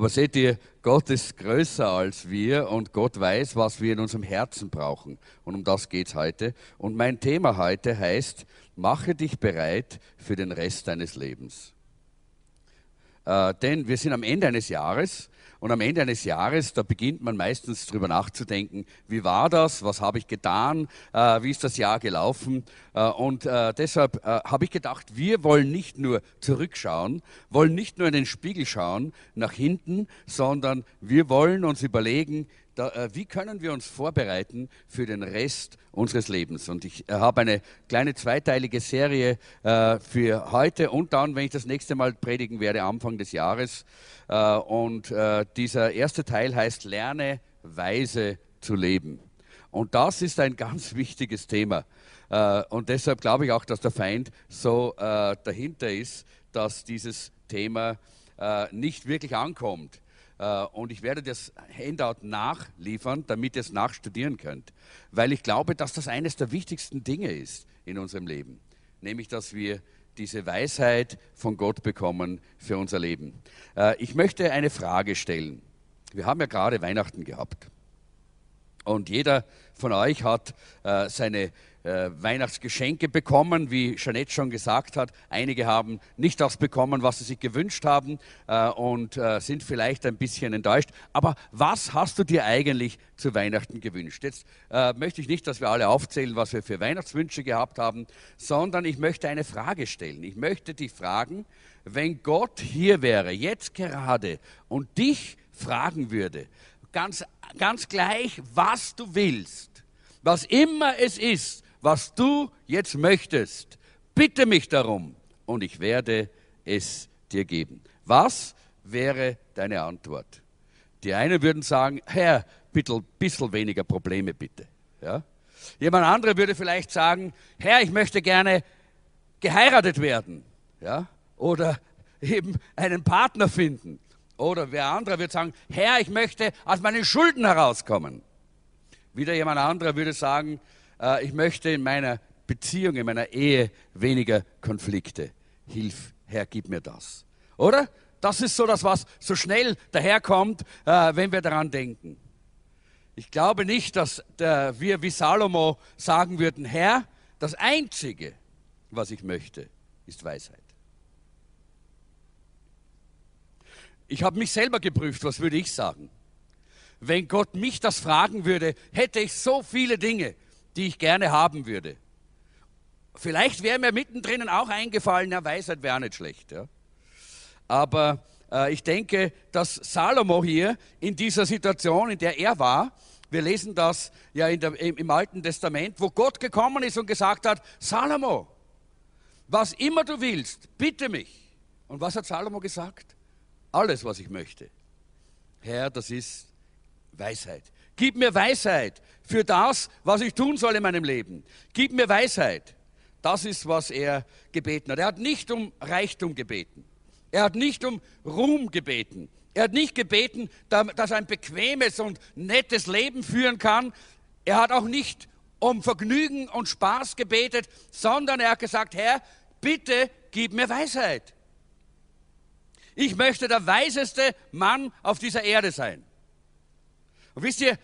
Aber seht ihr, Gott ist größer als wir und Gott weiß, was wir in unserem Herzen brauchen. Und um das geht es heute. Und mein Thema heute heißt, mache dich bereit für den Rest deines Lebens. Äh, denn wir sind am Ende eines Jahres und am Ende eines Jahres, da beginnt man meistens drüber nachzudenken, wie war das, was habe ich getan, äh, wie ist das Jahr gelaufen. Äh, und äh, deshalb äh, habe ich gedacht, wir wollen nicht nur zurückschauen, wollen nicht nur in den Spiegel schauen, nach hinten, sondern wir wollen uns überlegen, da, äh, wie können wir uns vorbereiten für den Rest unseres Lebens. Und ich äh, habe eine kleine zweiteilige Serie äh, für heute und dann, wenn ich das nächste Mal predigen werde, Anfang des Jahres. Äh, und äh, dieser erste Teil heißt, lerne weise zu leben. Und das ist ein ganz wichtiges Thema. Äh, und deshalb glaube ich auch, dass der Feind so dahinter ist, dass dieses Thema nicht wirklich ankommt. Äh, und ich werde das Handout nachliefern, damit ihr es nachstudieren könnt. Weil ich glaube, dass das eines der wichtigsten Dinge ist in unserem Leben. Nämlich, dass wir diese Weisheit von Gott bekommen für unser Leben. Äh, ich möchte eine Frage stellen. Wir haben ja gerade Weihnachten gehabt. Und jeder von euch hat äh, seine äh, Weihnachtsgeschenke bekommen, wie Jeanette schon gesagt hat. Einige haben nicht das bekommen, was sie sich gewünscht haben äh, und äh, sind vielleicht ein bisschen enttäuscht. Aber was hast du dir eigentlich zu Weihnachten gewünscht? Jetzt äh, möchte ich nicht, dass wir alle aufzählen, was wir für Weihnachtswünsche gehabt haben, sondern ich möchte eine Frage stellen. Ich möchte dich fragen, wenn Gott hier wäre, jetzt gerade, und dich fragen würde, ganz, ganz gleich, was du willst, was immer es ist, was du jetzt möchtest, bitte mich darum und ich werde es dir geben. Was wäre deine Antwort? Die einen würden sagen, Herr, bitte bisschen weniger Probleme bitte. Ja? Jemand andere würde vielleicht sagen, Herr, ich möchte gerne geheiratet werden. Ja? Oder eben einen Partner finden. Oder wer andere würde sagen, Herr, ich möchte aus meinen Schulden herauskommen. Wieder jemand anderer würde sagen, ich möchte in meiner Beziehung, in meiner Ehe weniger Konflikte. Hilf, Herr, gib mir das. Oder? Das ist so das, was so schnell daherkommt, äh, wenn wir daran denken. Ich glaube nicht, dass wir wie Salomo sagen würden, Herr, das Einzige, was ich möchte, ist Weisheit. Ich habe mich selber geprüft, was würde ich sagen? Wenn Gott mich das fragen würde, hätte ich so viele Dinge, die ich gerne haben würde. Vielleicht wäre mir mittendrin auch eingefallen, ja, Weisheit wäre nicht schlecht. Ja. Aber äh, ich denke, dass Salomo hier in dieser Situation, in der er war, wir lesen das ja der, im, im Alten Testament, wo Gott gekommen ist und gesagt hat, Salomo, was immer du willst, bitte mich. Und was hat Salomo gesagt? Alles, was ich möchte. Herr, das ist Weisheit. Gib mir Weisheit für das, was ich tun soll in meinem Leben. Gib mir Weisheit. Das ist, was er gebeten hat. Er hat nicht um Reichtum gebeten. Er hat nicht um Ruhm gebeten. Er hat nicht gebeten, dass er ein bequemes und nettes Leben führen kann. Er hat auch nicht um Vergnügen und Spaß gebetet, sondern er hat gesagt, Herr, bitte gib mir Weisheit. Ich möchte der weiseste Mann auf dieser Erde sein. Und wisst ihr,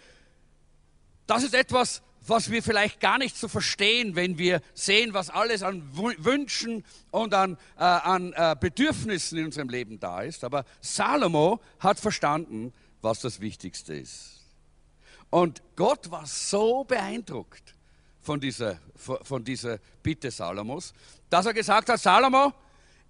das ist etwas, was wir vielleicht gar nicht so verstehen, wenn wir sehen, was alles an Wünschen und an, äh, an äh, Bedürfnissen in unserem Leben da ist. Aber Salomo hat verstanden, was das Wichtigste ist. Und Gott war so beeindruckt von dieser, von dieser Bitte Salomos, dass er gesagt hat, Salomo,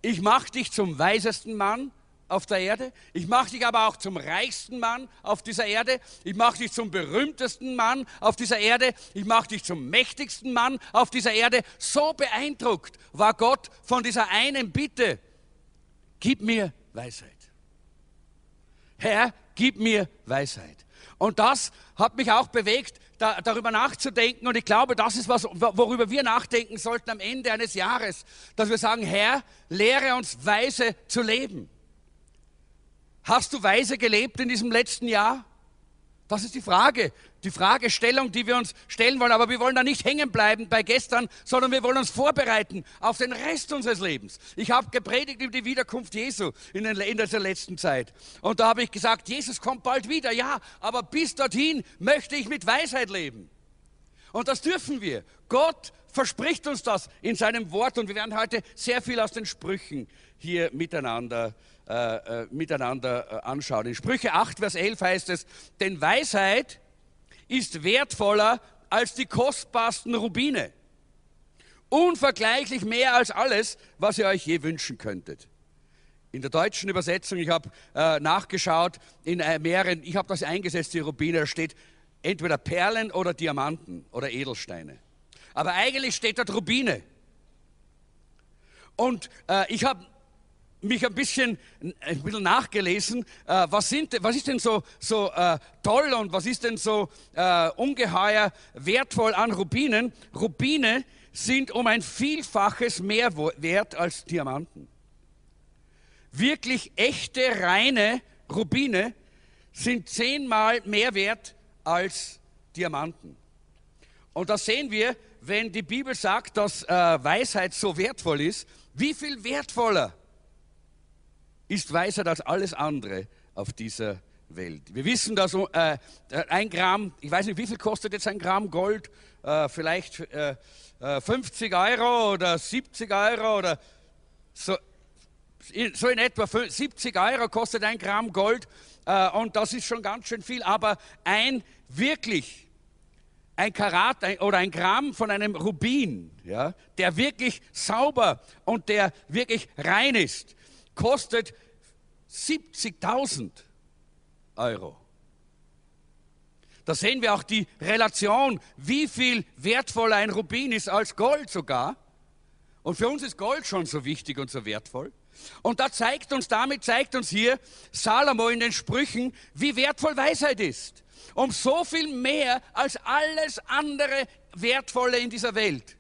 ich mache dich zum weisesten Mann auf der Erde. Ich mache dich aber auch zum reichsten Mann auf dieser Erde. Ich mache dich zum berühmtesten Mann auf dieser Erde. Ich mache dich zum mächtigsten Mann auf dieser Erde. So beeindruckt war Gott von dieser einen Bitte. Gib mir Weisheit. Herr, gib mir Weisheit. Und das hat mich auch bewegt, da, darüber nachzudenken. Und ich glaube, das ist was, worüber wir nachdenken sollten am Ende eines Jahres, dass wir sagen, Herr, lehre uns weise zu leben. Hast du weise gelebt in diesem letzten Jahr? Das ist die Frage, die Fragestellung, die wir uns stellen wollen. Aber wir wollen da nicht hängen bleiben bei gestern, sondern wir wollen uns vorbereiten auf den Rest unseres Lebens. Ich habe gepredigt über die Wiederkunft Jesu in, den, in dieser letzten Zeit. Und da habe ich gesagt, Jesus kommt bald wieder. Ja, aber bis dorthin möchte ich mit Weisheit leben. Und das dürfen wir. Gott verspricht uns das in seinem Wort. Und wir werden heute sehr viel aus den Sprüchen hier miteinander äh, äh, miteinander äh, anschauen. In Sprüche 8, Vers 11 heißt es, denn Weisheit ist wertvoller als die kostbarsten Rubine. Unvergleichlich mehr als alles, was ihr euch je wünschen könntet. In der deutschen Übersetzung, ich habe äh, nachgeschaut, in äh, mehreren, ich habe das eingesetzt, die Rubine, da steht entweder Perlen oder Diamanten oder Edelsteine. Aber eigentlich steht dort Rubine. Und äh, ich habe mich ein bisschen, ein bisschen nachgelesen, äh, was, sind, was ist denn so, so äh, toll und was ist denn so äh, ungeheuer wertvoll an Rubinen. Rubine sind um ein Vielfaches mehr wert als Diamanten. Wirklich echte, reine Rubine sind zehnmal mehr wert als Diamanten. Und das sehen wir, wenn die Bibel sagt, dass äh, Weisheit so wertvoll ist, wie viel wertvoller ist Weisheit als alles andere auf dieser Welt. Wir wissen, dass äh, ein Gramm, ich weiß nicht, wie viel kostet jetzt ein Gramm Gold? Äh, vielleicht äh, 50 äh, Euro oder 70 Euro oder so, so in etwa 70 Euro kostet ein Gramm Gold äh, und das ist schon ganz schön viel, aber ein wirklich ein Karat oder ein Gramm von einem Rubin, ja, der wirklich sauber und der wirklich rein ist, kostet 70.000 Euro. Da sehen wir auch die Relation, wie viel wertvoller ein Rubin ist als Gold sogar. Und für uns ist Gold schon so wichtig und so wertvoll. Und da zeigt uns, damit zeigt uns hier Salomo in den Sprüchen, wie wertvoll Weisheit ist. Um so viel mehr als alles andere Wertvolle in dieser Welt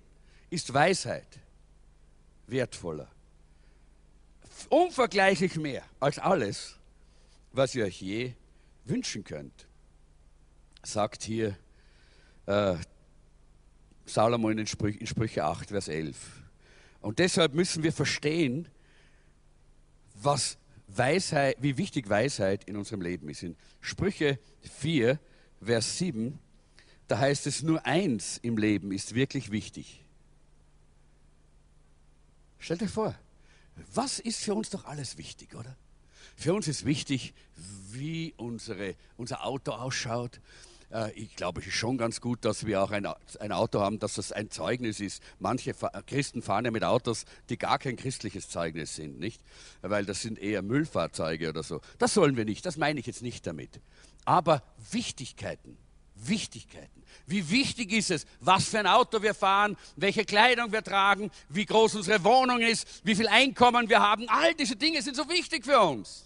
ist Weisheit wertvoller unvergleichlich mehr als alles, was ihr euch je wünschen könnt, sagt hier äh, Salomo in, Sprüch, in Sprüche 8, Vers 11. Und deshalb müssen wir verstehen, was Weisheit, wie wichtig Weisheit in unserem Leben ist. In Sprüche 4, Vers 7, da heißt es, nur eins im Leben ist wirklich wichtig. Stellt euch vor, was ist für uns doch alles wichtig, oder? Für uns ist wichtig, wie unsere, unser Auto ausschaut. Äh, ich glaube, es ist schon ganz gut, dass wir auch ein, ein Auto haben, dass das ein Zeugnis ist. Manche Christen fahren ja mit Autos, die gar kein christliches Zeugnis sind, nicht? Weil das sind eher Müllfahrzeuge oder so. Das sollen wir nicht, das meine ich jetzt nicht damit. Aber Wichtigkeiten, Wichtigkeiten. Wie wichtig ist es, was für ein Auto wir fahren, welche Kleidung wir tragen, wie groß unsere Wohnung ist, wie viel Einkommen wir haben. All diese Dinge sind so wichtig für uns.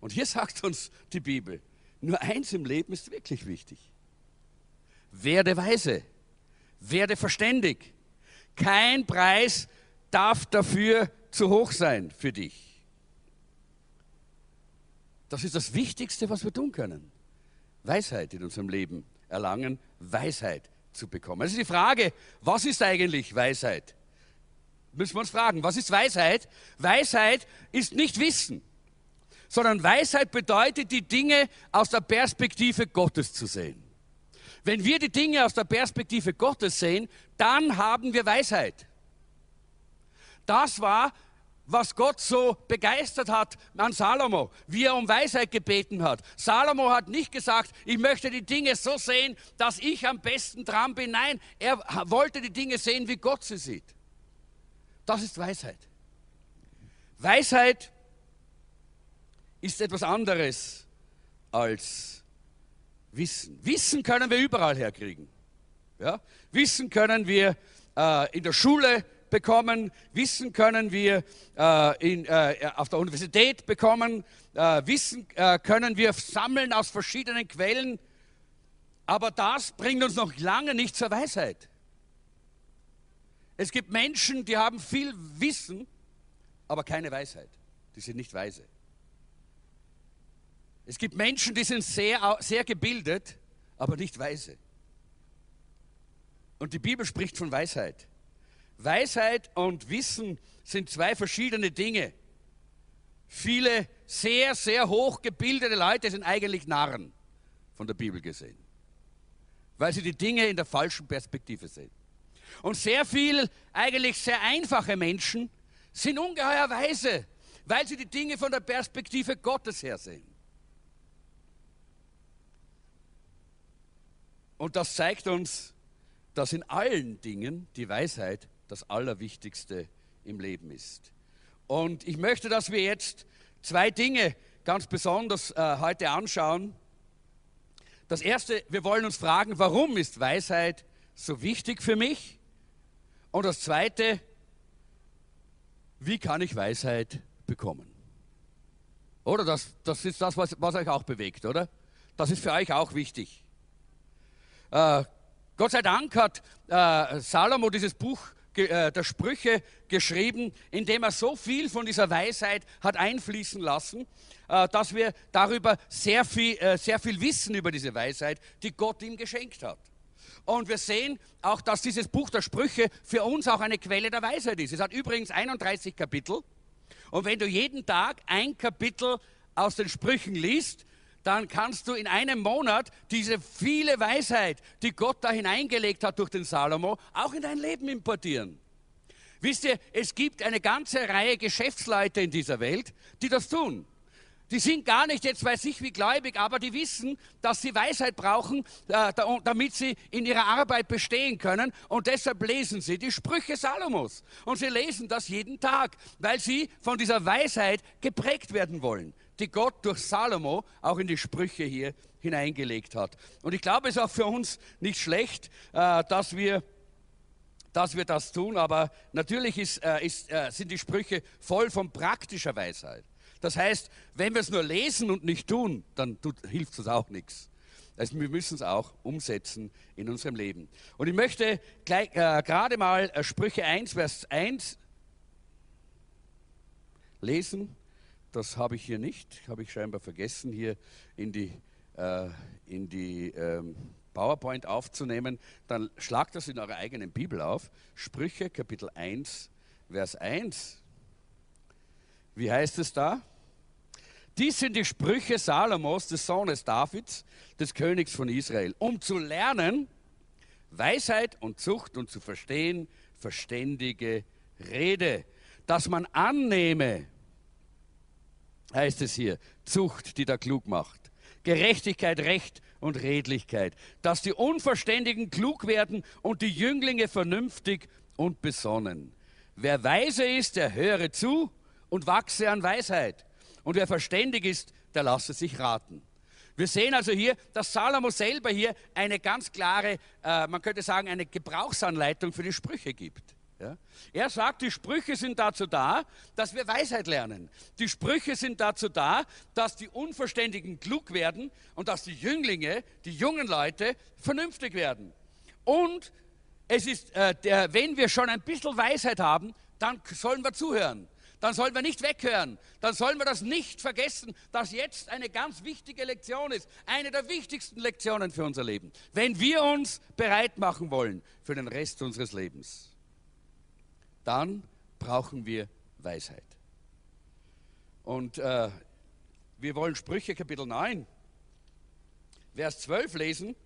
Und hier sagt uns die Bibel, nur eins im Leben ist wirklich wichtig. Werde weise, werde verständig. Kein Preis darf dafür zu hoch sein für dich. Das ist das Wichtigste, was wir tun können. Weisheit in unserem Leben erlangen, Weisheit zu bekommen. Also die Frage, was ist eigentlich Weisheit? Müssen wir uns fragen, was ist Weisheit? Weisheit ist nicht Wissen, sondern Weisheit bedeutet, die Dinge aus der Perspektive Gottes zu sehen. Wenn wir die Dinge aus der Perspektive Gottes sehen, dann haben wir Weisheit. Das war, was Gott so begeistert hat an Salomo, wie er um Weisheit gebeten hat. Salomo hat nicht gesagt, ich möchte die Dinge so sehen, dass ich am besten dran bin. Nein, er wollte die Dinge sehen, wie Gott sie sieht. Das ist Weisheit. Weisheit ist etwas anderes als Wissen. Wissen können wir überall herkriegen. Ja? Wissen können wir äh, in der Schule bekommen, Wissen können wir äh, in, äh, auf der Universität bekommen, äh, Wissen äh, können wir sammeln aus verschiedenen Quellen, aber das bringt uns noch lange nicht zur Weisheit. Es gibt Menschen, die haben viel Wissen, aber keine Weisheit. Die sind nicht weise. Es gibt Menschen, die sind sehr, sehr gebildet, aber nicht weise. Und die Bibel spricht von Weisheit. Weisheit und Wissen sind zwei verschiedene Dinge. Viele sehr, sehr hochgebildete Leute sind eigentlich Narren, von der Bibel gesehen, weil sie die Dinge in der falschen Perspektive sehen. Und sehr viel, eigentlich sehr einfache Menschen sind ungeheuer weise, weil sie die Dinge von der Perspektive Gottes her sehen. Und das zeigt uns, dass in allen Dingen die Weisheit das Allerwichtigste im Leben ist. Und ich möchte, dass wir jetzt zwei Dinge ganz besonders äh, heute anschauen. Das erste, wir wollen uns fragen, warum ist Weisheit so wichtig für mich? Und das zweite, wie kann ich Weisheit bekommen? Oder das, das ist das, was, was euch auch bewegt, oder? Das ist für euch auch wichtig. Äh, Gott sei Dank hat äh, Salomo dieses Buch der Sprüche geschrieben, in dem er so viel von dieser Weisheit hat einfließen lassen, äh, dass wir darüber sehr viel, äh, sehr viel wissen über diese Weisheit, die Gott ihm geschenkt hat. Und wir sehen auch, dass dieses Buch der Sprüche für uns auch eine Quelle der Weisheit ist. Es hat übrigens 31 Kapitel. Und wenn du jeden Tag ein Kapitel aus den Sprüchen liest, dann kannst du in einem Monat diese viele Weisheit, die Gott da hineingelegt hat durch den Salomo, auch in dein Leben importieren. Wisst ihr, es gibt eine ganze Reihe Geschäftsleute in dieser Welt, die das tun. Die sind gar nicht jetzt weiß ich wie gläubig, aber die wissen, dass sie Weisheit brauchen, äh, damit sie in ihrer Arbeit bestehen können. Und deshalb lesen sie die Sprüche Salomos. Und sie lesen das jeden Tag, weil sie von dieser Weisheit geprägt werden wollen die Gott durch Salomo auch in die Sprüche hier hineingelegt hat. Und ich glaube, es ist auch für uns nicht schlecht, äh, dass wir dass wir das tun, aber natürlich ist, äh, ist, äh, sind die Sprüche voll von praktischer Weisheit. Das heißt, wenn wir es nur lesen und nicht tun, dann tut, hilft es auch nichts. Also wir müssen es auch umsetzen in unserem Leben. Und ich möchte gleich, äh, gerade mal Sprüche 1, Vers 1 lesen das habe ich hier nicht, habe ich scheinbar vergessen, hier in die, äh, in die ähm, PowerPoint aufzunehmen. Dann schlagt das in eurer eigenen Bibel auf. Sprüche Kapitel 1, Vers 1. Wie heißt es da? Dies sind die Sprüche Salomos, des Sohnes Davids, des Königs von Israel, um zu lernen, Weisheit und Zucht und zu verstehen, verständige Rede, dass man annehme, heißt es hier, Zucht, die da klug macht. Gerechtigkeit, Recht und Redlichkeit, dass die Unverständigen klug werden und die Jünglinge vernünftig und besonnen. Wer weise ist, der höre zu und wachse an Weisheit. Und wer verständig ist, der lasse sich raten. Wir sehen also hier, dass Salomo selber hier eine ganz klare, äh, man könnte sagen, eine Gebrauchsanleitung für die Sprüche gibt. Ja? Er sagt, die Sprüche sind dazu da, dass wir Weisheit lernen. Die Sprüche sind dazu da, dass die Unverständigen klug werden und dass die Jünglinge, die jungen Leute, vernünftig werden. Und es ist, äh, der, wenn wir schon ein bisschen Weisheit haben, dann sollen wir zuhören. Dann sollen wir nicht weghören. Dann sollen wir das nicht vergessen, dass jetzt eine ganz wichtige Lektion ist. Eine der wichtigsten Lektionen für unser Leben. Wenn wir uns bereit machen wollen für den Rest unseres Lebens dann brauchen wir Weisheit. Und äh, wir wollen Sprüche Kapitel 9, Vers 12 lesen.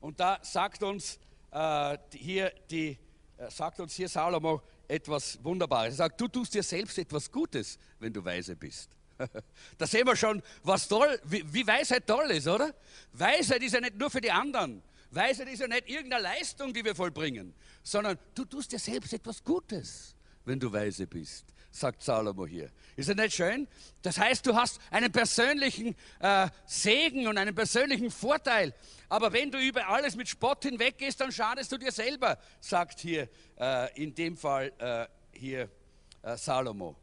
Und da sagt uns äh, hier die, äh, sagt uns hier Salomo etwas Wunderbares. Er sagt, du tust dir selbst etwas Gutes, wenn du weise bist. da sehen wir schon, was toll, wie, wie Weisheit toll ist, oder? Weisheit ist ja nicht nur für die anderen. Weisheit ist ja nicht irgendeine Leistung, die wir vollbringen, sondern du tust dir selbst etwas Gutes, wenn du weise bist, sagt Salomo hier. Ist das nicht schön? Das heißt, du hast einen persönlichen äh, Segen und einen persönlichen Vorteil. Aber wenn du über alles mit Spott hinweggehst, dann schadest du dir selber, sagt hier äh, in dem Fall äh, hier äh, Salomo.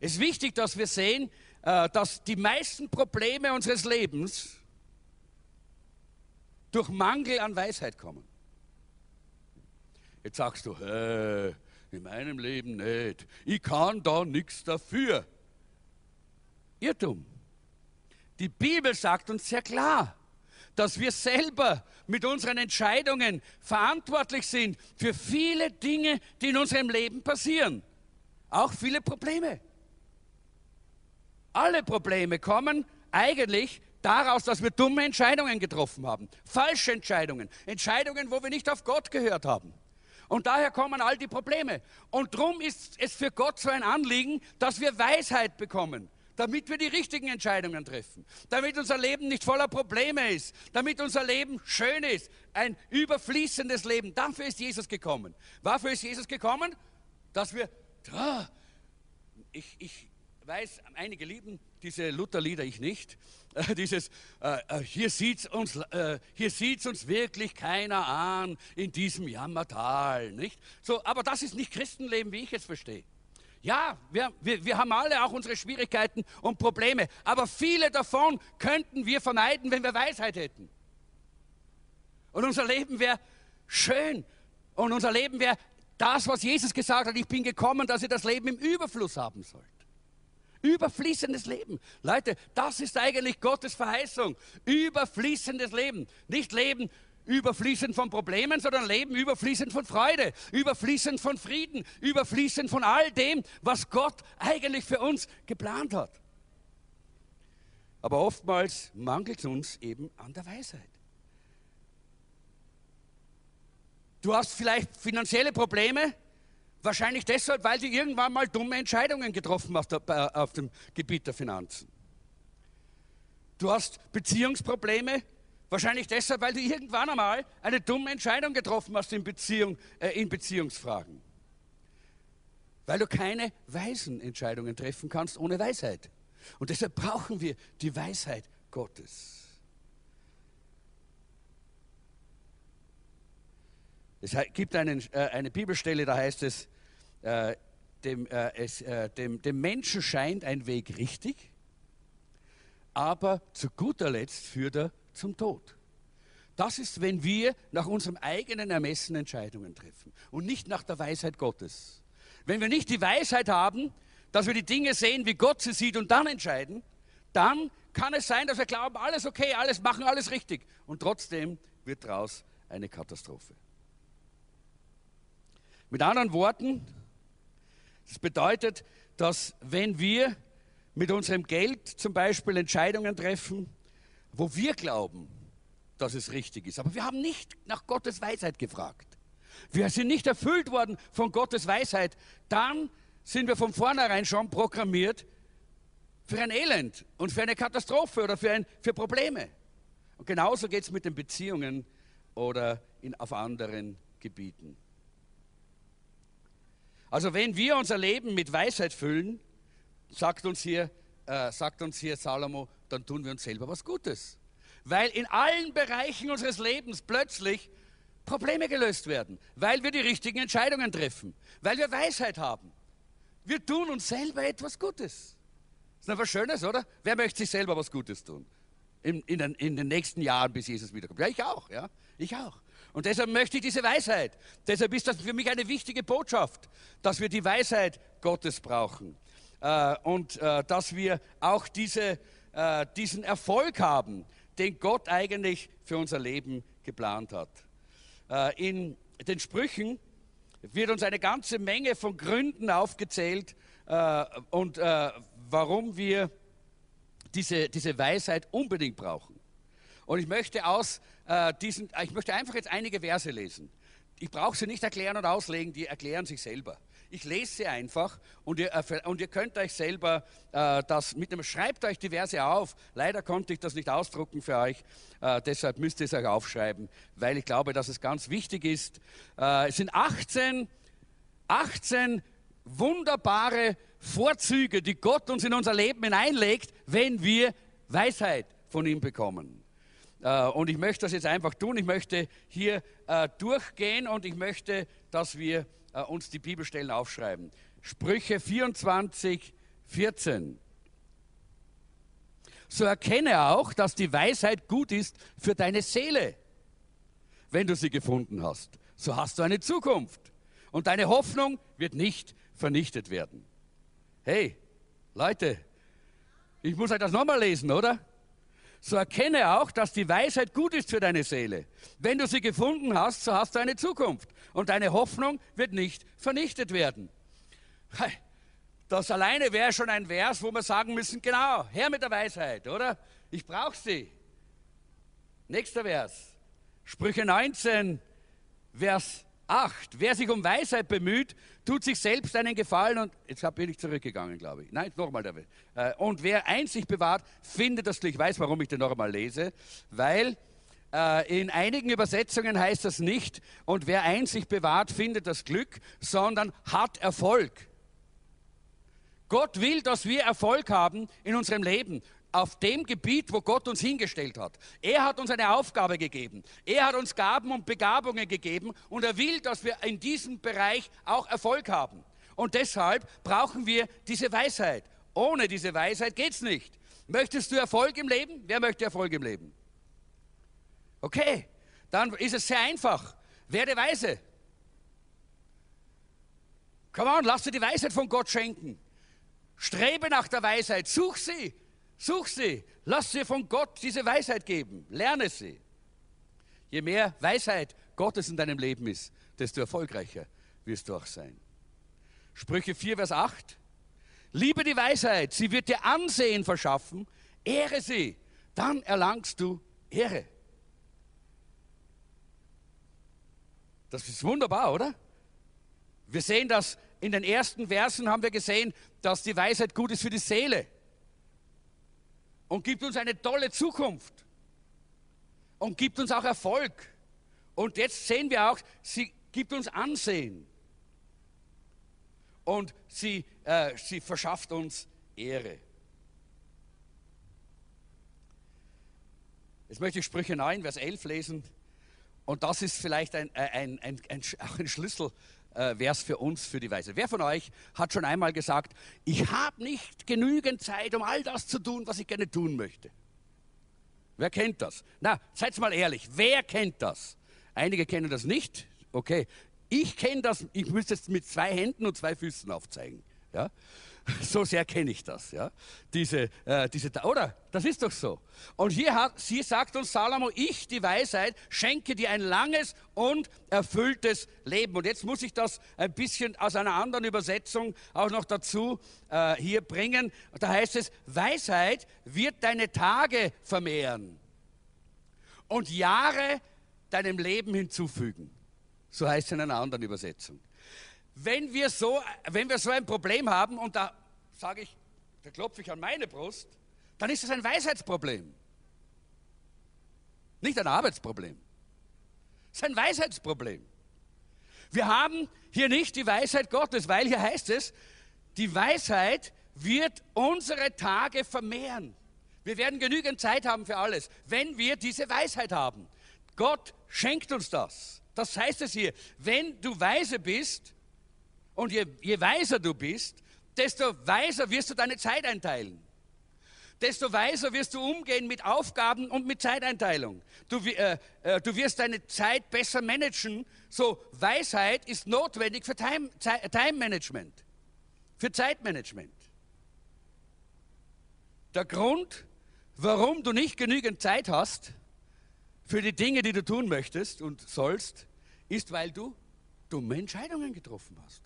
Es ist wichtig, dass wir sehen, äh, dass die meisten Probleme unseres Lebens durch Mangel an Weisheit kommen. Jetzt sagst du, hä, in meinem Leben nicht. Ich kann da nichts dafür. Irrtum. Die Bibel sagt uns sehr klar, dass wir selber mit unseren Entscheidungen verantwortlich sind für viele Dinge, die in unserem Leben passieren. Auch viele Probleme. Alle Probleme kommen eigentlich daraus, dass wir dumme Entscheidungen getroffen haben. Falsche Entscheidungen. Entscheidungen, wo wir nicht auf Gott gehört haben. Und daher kommen all die Probleme. Und darum ist es für Gott so ein Anliegen, dass wir Weisheit bekommen, damit wir die richtigen Entscheidungen treffen, damit unser Leben nicht voller Probleme ist, damit unser Leben schön ist, ein überfließendes Leben. Dafür ist Jesus gekommen. Wofür ist Jesus gekommen? Dass wir, ich, ich weiß, einige lieben diese Lutherlieder, ich nicht. Äh, dieses, äh, äh hier sieht uns, äh, uns wirklich keiner an in diesem Jammertal, nicht? So, aber das ist nicht Christenleben, wie ich es verstehe. Ja, wir, wir, wir haben alle auch unsere Schwierigkeiten und Probleme, aber viele davon könnten wir vermeiden, wenn wir Weisheit hätten. Und unser Leben wäre schön und unser Leben wäre das, was Jesus gesagt hat, ich bin gekommen, dass ihr das Leben im Überfluss haben sollt. Überfließendes Leben. Leute, das ist eigentlich Gottes Verheißung. Überfließendes Leben. Nicht Leben überfließend von Problemen, sondern Leben überfließend von Freude, überfließend von Frieden, überfließend von all dem, was Gott eigentlich für uns geplant hat. Aber oftmals mangelt es uns eben an der Weisheit. Du hast vielleicht finanzielle Probleme, Wahrscheinlich deshalb, weil du irgendwann mal dumme Entscheidungen getroffen hast auf dem Gebiet der Finanzen. Du hast Beziehungsprobleme, wahrscheinlich deshalb, weil du irgendwann einmal eine dumme Entscheidung getroffen hast in, Beziehung, äh, in Beziehungsfragen. Weil du keine weisen Entscheidungen treffen kannst ohne Weisheit. Und deshalb brauchen wir die Weisheit Gottes. Es gibt einen, äh, eine Bibelstelle, da heißt es, äh, dem, äh, es, äh, dem, dem Menschen scheint ein Weg richtig, aber zu guter Letzt führt er zum Tod. Das ist, wenn wir nach unserem eigenen Ermessen Entscheidungen treffen und nicht nach der Weisheit Gottes. Wenn wir nicht die Weisheit haben, dass wir die Dinge sehen, wie Gott sie sieht und dann entscheiden, dann kann es sein, dass wir glauben, alles okay, alles machen, alles richtig. Und trotzdem wird daraus eine Katastrophe. Mit anderen Worten, das bedeutet, dass wenn wir mit unserem Geld zum Beispiel Entscheidungen treffen, wo wir glauben, dass es richtig ist, aber wir haben nicht nach Gottes Weisheit gefragt, wir sind nicht erfüllt worden von Gottes Weisheit, dann sind wir von vornherein schon programmiert für ein Elend und für eine Katastrophe oder für, ein, für Probleme. Und genauso geht es mit den Beziehungen oder in, auf anderen Gebieten. Also wenn wir unser Leben mit Weisheit füllen, sagt uns hier, äh, sagt uns hier Salomo, dann tun wir uns selber was Gutes. Weil in allen Bereichen unseres Lebens plötzlich Probleme gelöst werden, weil wir die richtigen Entscheidungen treffen, weil wir Weisheit haben. Wir tun uns selber etwas Gutes. Ist doch was Schönes, oder? Wer möchte sich selber was Gutes tun? In, in, den, in den nächsten Jahren, bis Jesus wiederkommt. Ja, ich auch, ja. Ich auch. Und deshalb möchte ich diese Weisheit. Deshalb ist das für mich eine wichtige Botschaft, dass wir die Weisheit Gottes brauchen. Äh, und äh, dass wir auch diese, äh, diesen Erfolg haben, den Gott eigentlich für unser Leben geplant hat. in den Sprüchen wird uns eine ganze Menge von Gründen aufgezählt und warum wir diese, diese Weisheit unbedingt brauchen. Und ich möchte aus äh, diesen, ich möchte einfach jetzt einige Verse lesen. Ich brauche sie nicht erklären und auslegen, die erklären sich selber. Ich lese sie einfach und ihr, und ihr könnt euch selber äh, das mit dem, schreibt euch die Verse auf. Leider konnte ich das nicht ausdrucken für euch, äh, deshalb müsst ihr es euch aufschreiben, weil ich glaube, dass es ganz wichtig ist. Äh, es sind 18, 18 wunderbare Vorzüge, die Gott uns in unser Leben hineinlegt, wenn wir Weisheit von ihm bekommen. Äh, und ich möchte das jetzt einfach tun. Ich möchte hier äh, durchgehen und ich möchte, dass wir äh, uns die Bibelstellen aufschreiben. Sprüche 24, 14. So erkenne auch, dass die Weisheit gut ist für deine Seele. Wenn du sie gefunden hast, so hast du eine Zukunft. Und deine Hoffnung wird nicht vernichtet werden. Hey, Leute, ich muss euch das nochmal lesen, oder? So erkenne auch, dass die Weisheit gut ist für deine Seele. Wenn du sie gefunden hast, so hast du eine Zukunft. Und deine Hoffnung wird nicht vernichtet werden. Das alleine wäre schon ein Vers, wo wir sagen müssen, genau, her mit der Weisheit, oder? Ich brauche sie. Nächster Vers. Sprüche 19, Vers 8. Wer sich um Weisheit bemüht, tut sich selbst einen Gefallen und jetzt bin ich zurückgegangen, glaube ich. Nein, nochmal der äh, Und wer Einsicht bewahrt, findet das Glück. Ich weiß, warum ich den nochmal lese, weil äh, in einigen Übersetzungen heißt das nicht, und wer Einsicht bewahrt, findet das Glück, sondern hat Erfolg. Gott will, dass wir Erfolg haben in unserem Leben auf dem Gebiet, wo Gott uns hingestellt hat. Er hat uns eine Aufgabe gegeben. Er hat uns Gaben und Begabungen gegeben und er will, dass wir in diesem Bereich auch Erfolg haben. Und deshalb brauchen wir diese Weisheit. Ohne diese Weisheit geht es nicht. Möchtest du Erfolg im Leben? Wer möchte Erfolg im Leben? Okay, dann ist es sehr einfach. Werde weise. Come on, lass dir die Weisheit von Gott schenken. Strebe nach der Weisheit, such sie, such sie, lass dir von Gott diese Weisheit geben, lerne sie. Je mehr Weisheit Gottes in deinem Leben ist, desto erfolgreicher wirst du auch sein. Sprüche 4, Vers 8. Liebe die Weisheit, sie wird dir Ansehen verschaffen, ehre sie, dann erlangst du Ehre. Das ist wunderbar, oder? Wir sehen das in den ersten Versen, haben wir gesehen, dass die Weisheit gut ist für die Seele und gibt uns eine tolle Zukunft und gibt uns auch Erfolg. Und jetzt sehen wir auch, sie gibt uns Ansehen und sie, äh, sie verschafft uns Ehre. Jetzt möchte ich Sprüche 9, Vers 11 lesen. Und das ist vielleicht ein, äh, ein, ein, ein, auch ein Schlüsselvers für uns, für die Weise. Wer von euch hat schon einmal gesagt, ich habe nicht genügend Zeit, um all das zu tun, was ich gerne tun möchte? Wer kennt das? Na, seid mal ehrlich, wer kennt das? Einige kennen das nicht. Okay, ich kenne das, ich müsste es mit zwei Händen und zwei Füßen aufzeigen. Ja? So sehr kenne ich das. Ja? Diese, äh, diese, oder? Das ist doch so. Und hier hat, sie sagt uns Salomo, ich, die Weisheit, schenke dir ein langes und erfülltes Leben. Und jetzt muss ich das ein bisschen aus einer anderen Übersetzung auch noch dazu äh, hier bringen. Da heißt es, Weisheit wird deine Tage vermehren und Jahre deinem Leben hinzufügen. So heißt es in einer anderen Übersetzung wenn wir so, wenn wir so ein Problem haben, und da sage ich, da klopfe ich an meine Brust, dann ist es ein Weisheitsproblem. Nicht ein Arbeitsproblem. Es ist ein Weisheitsproblem. Wir haben hier nicht die Weisheit Gottes, weil hier heißt es, die Weisheit wird unsere Tage vermehren. Wir werden genügend Zeit haben für alles, wenn wir diese Weisheit haben. Gott schenkt uns das. Das heißt es hier, wenn du weise bist, und je, je weiser du bist, desto weiser wirst du deine Zeit einteilen. Desto weiser wirst du umgehen mit Aufgaben und mit Zeiteinteilung. Du, äh, äh, du wirst deine Zeit besser managen. So, Weisheit ist notwendig für Time, Time Management, für Zeitmanagement. Der Grund, warum du nicht genügend Zeit hast für die Dinge, die du tun möchtest und sollst, ist, weil du dumme Entscheidungen getroffen hast.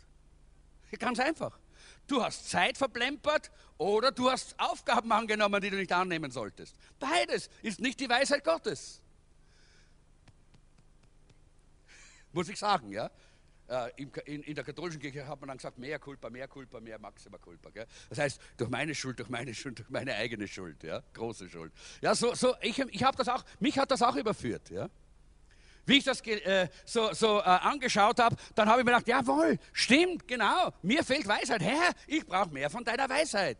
Ganz einfach. du hast Zeit verplempert oder du hast Aufgaben angenommen, die du nicht annehmen solltest. Beides ist nicht die Weisheit Gottes. Muss ich sagen, ja. Äh, in, der katholischen Kirche hat man dann gesagt, mehr Culpa, mehr Culpa, mehr Maxima. Gell? Das heißt, durch meine Schuld, durch meine Schuld, durch meine eigene Schuld, ja? große Schuld. Ja, so, so, ich, ich habe das auch, mich hat das auch überführt. Ja? Wie ich das äh, so, so äh, angeschaut habe, dann habe ich mir gedacht, jawohl, stimmt, genau, mir fehlt Weisheit. Herr, ich brauche mehr von deiner Weisheit.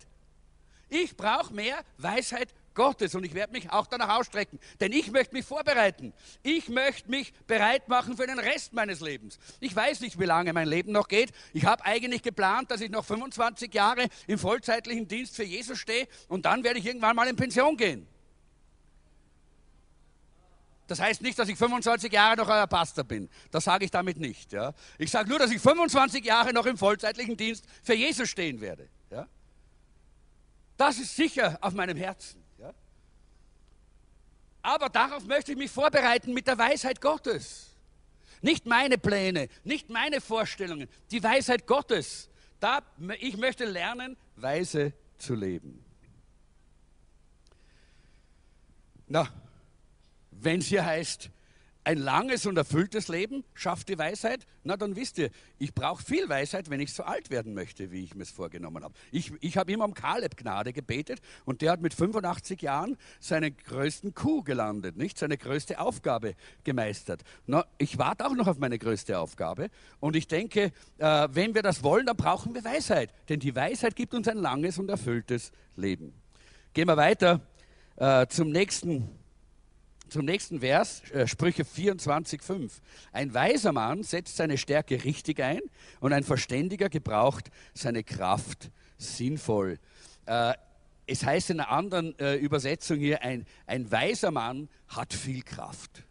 Ich brauche mehr Weisheit Gottes und ich werde mich auch danach ausstrecken, denn ich möchte mich vorbereiten. Ich möchte mich bereit machen für den Rest meines Lebens. Ich weiß nicht, wie lange mein Leben noch geht. Ich habe eigentlich geplant, dass ich noch 25 Jahre im vollzeitlichen Dienst für Jesus stehe und dann werde ich irgendwann mal in Pension gehen. Das heißt nicht, dass ich 25 Jahre noch euer Pastor bin. Das sage ich damit nicht. Ja. Ich sage nur, dass ich 25 Jahre noch im vollzeitlichen Dienst für Jesus stehen werde. Ja. Das ist sicher auf meinem Herzen. Aber darauf möchte ich mich vorbereiten mit der Weisheit Gottes. Nicht meine Pläne, nicht meine Vorstellungen, die Weisheit Gottes. Da, ich möchte lernen, weise zu leben. Na, wenn es hier heißt, ein langes und erfülltes Leben schafft die Weisheit? Na, dann wisst ihr, ich brauche viel Weisheit, wenn ich so alt werden möchte, wie ich mir es vorgenommen habe. Ich, ich habe immer um Kaleb Gnade gebetet und der hat mit 85 Jahren seinen größten Coup gelandet, nicht? Seine größte Aufgabe gemeistert. Na, ich warte auch noch auf meine größte Aufgabe und ich denke, äh, wenn wir das wollen, dann brauchen wir Weisheit, denn die Weisheit gibt uns ein langes und erfülltes Leben. Gehen wir weiter äh, zum nächsten zum nächsten Vers, äh, Sprüche 24,5. Ein weiser Mann setzt seine Stärke richtig ein und ein Verständiger gebraucht seine Kraft sinnvoll. Äh, es heißt in einer anderen äh, Übersetzung hier, ein, ein weiser Mann hat viel Kraft.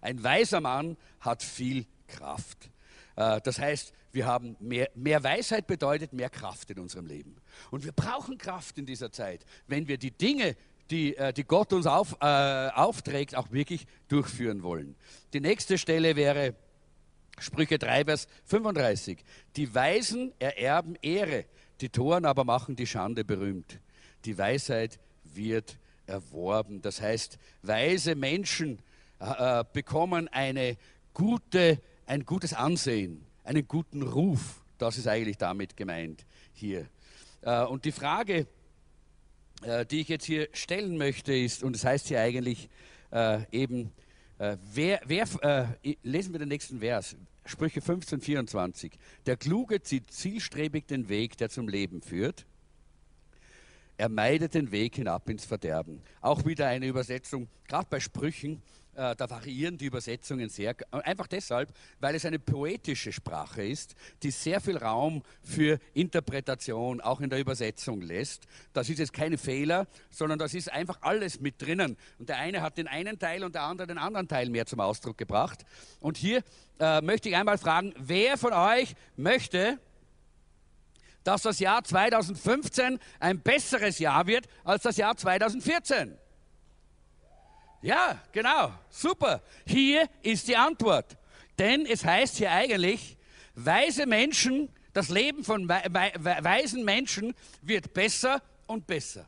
Ein weiser Mann hat viel Kraft. Das heißt, wir haben mehr, mehr Weisheit bedeutet mehr Kraft in unserem Leben. Und wir brauchen Kraft in dieser Zeit, wenn wir die Dinge die, äh, die Gott uns auf, äh, aufträgt, auch wirklich durchführen wollen. Die nächste Stelle wäre Sprüche 3, Vers 35. Die Weisen ererben Ehre, die Toren aber machen die Schande berühmt. Die Weisheit wird erworben. Das heißt, weise Menschen äh, äh bekommen eine gute, ein gutes Ansehen, einen guten Ruf. Das ist eigentlich damit gemeint hier. Äh, und die Frage, äh, die ich jetzt hier stellen möchte, ist, und das heißt hier eigentlich äh, eben, äh, wer, wer äh, lesen wir den nächsten Vers, Sprüche 15, 24. Der Kluge zieht zielstrebig den Weg, der zum Leben führt. Er meidet den Weg hinab ins Verderben. Auch wieder eine Übersetzung, gerade bei Sprüchen, äh, da variieren die Übersetzungen sehr. Einfach deshalb, weil es eine poetische Sprache ist, die sehr viel Raum für Interpretation auch in der Übersetzung lässt. Das ist jetzt kein Fehler, sondern das ist einfach alles mit drinnen. Und der eine hat den einen Teil und der andere den anderen Teil mehr zum Ausdruck gebracht. Und hier äh, möchte ich einmal fragen, wer von euch möchte, dass das Jahr 2015 ein besseres Jahr wird als das Jahr 2014? Ja, genau, super. Hier ist die Antwort. Denn es heißt hier eigentlich, weise Menschen, das Leben von weisen Menschen wird besser und besser.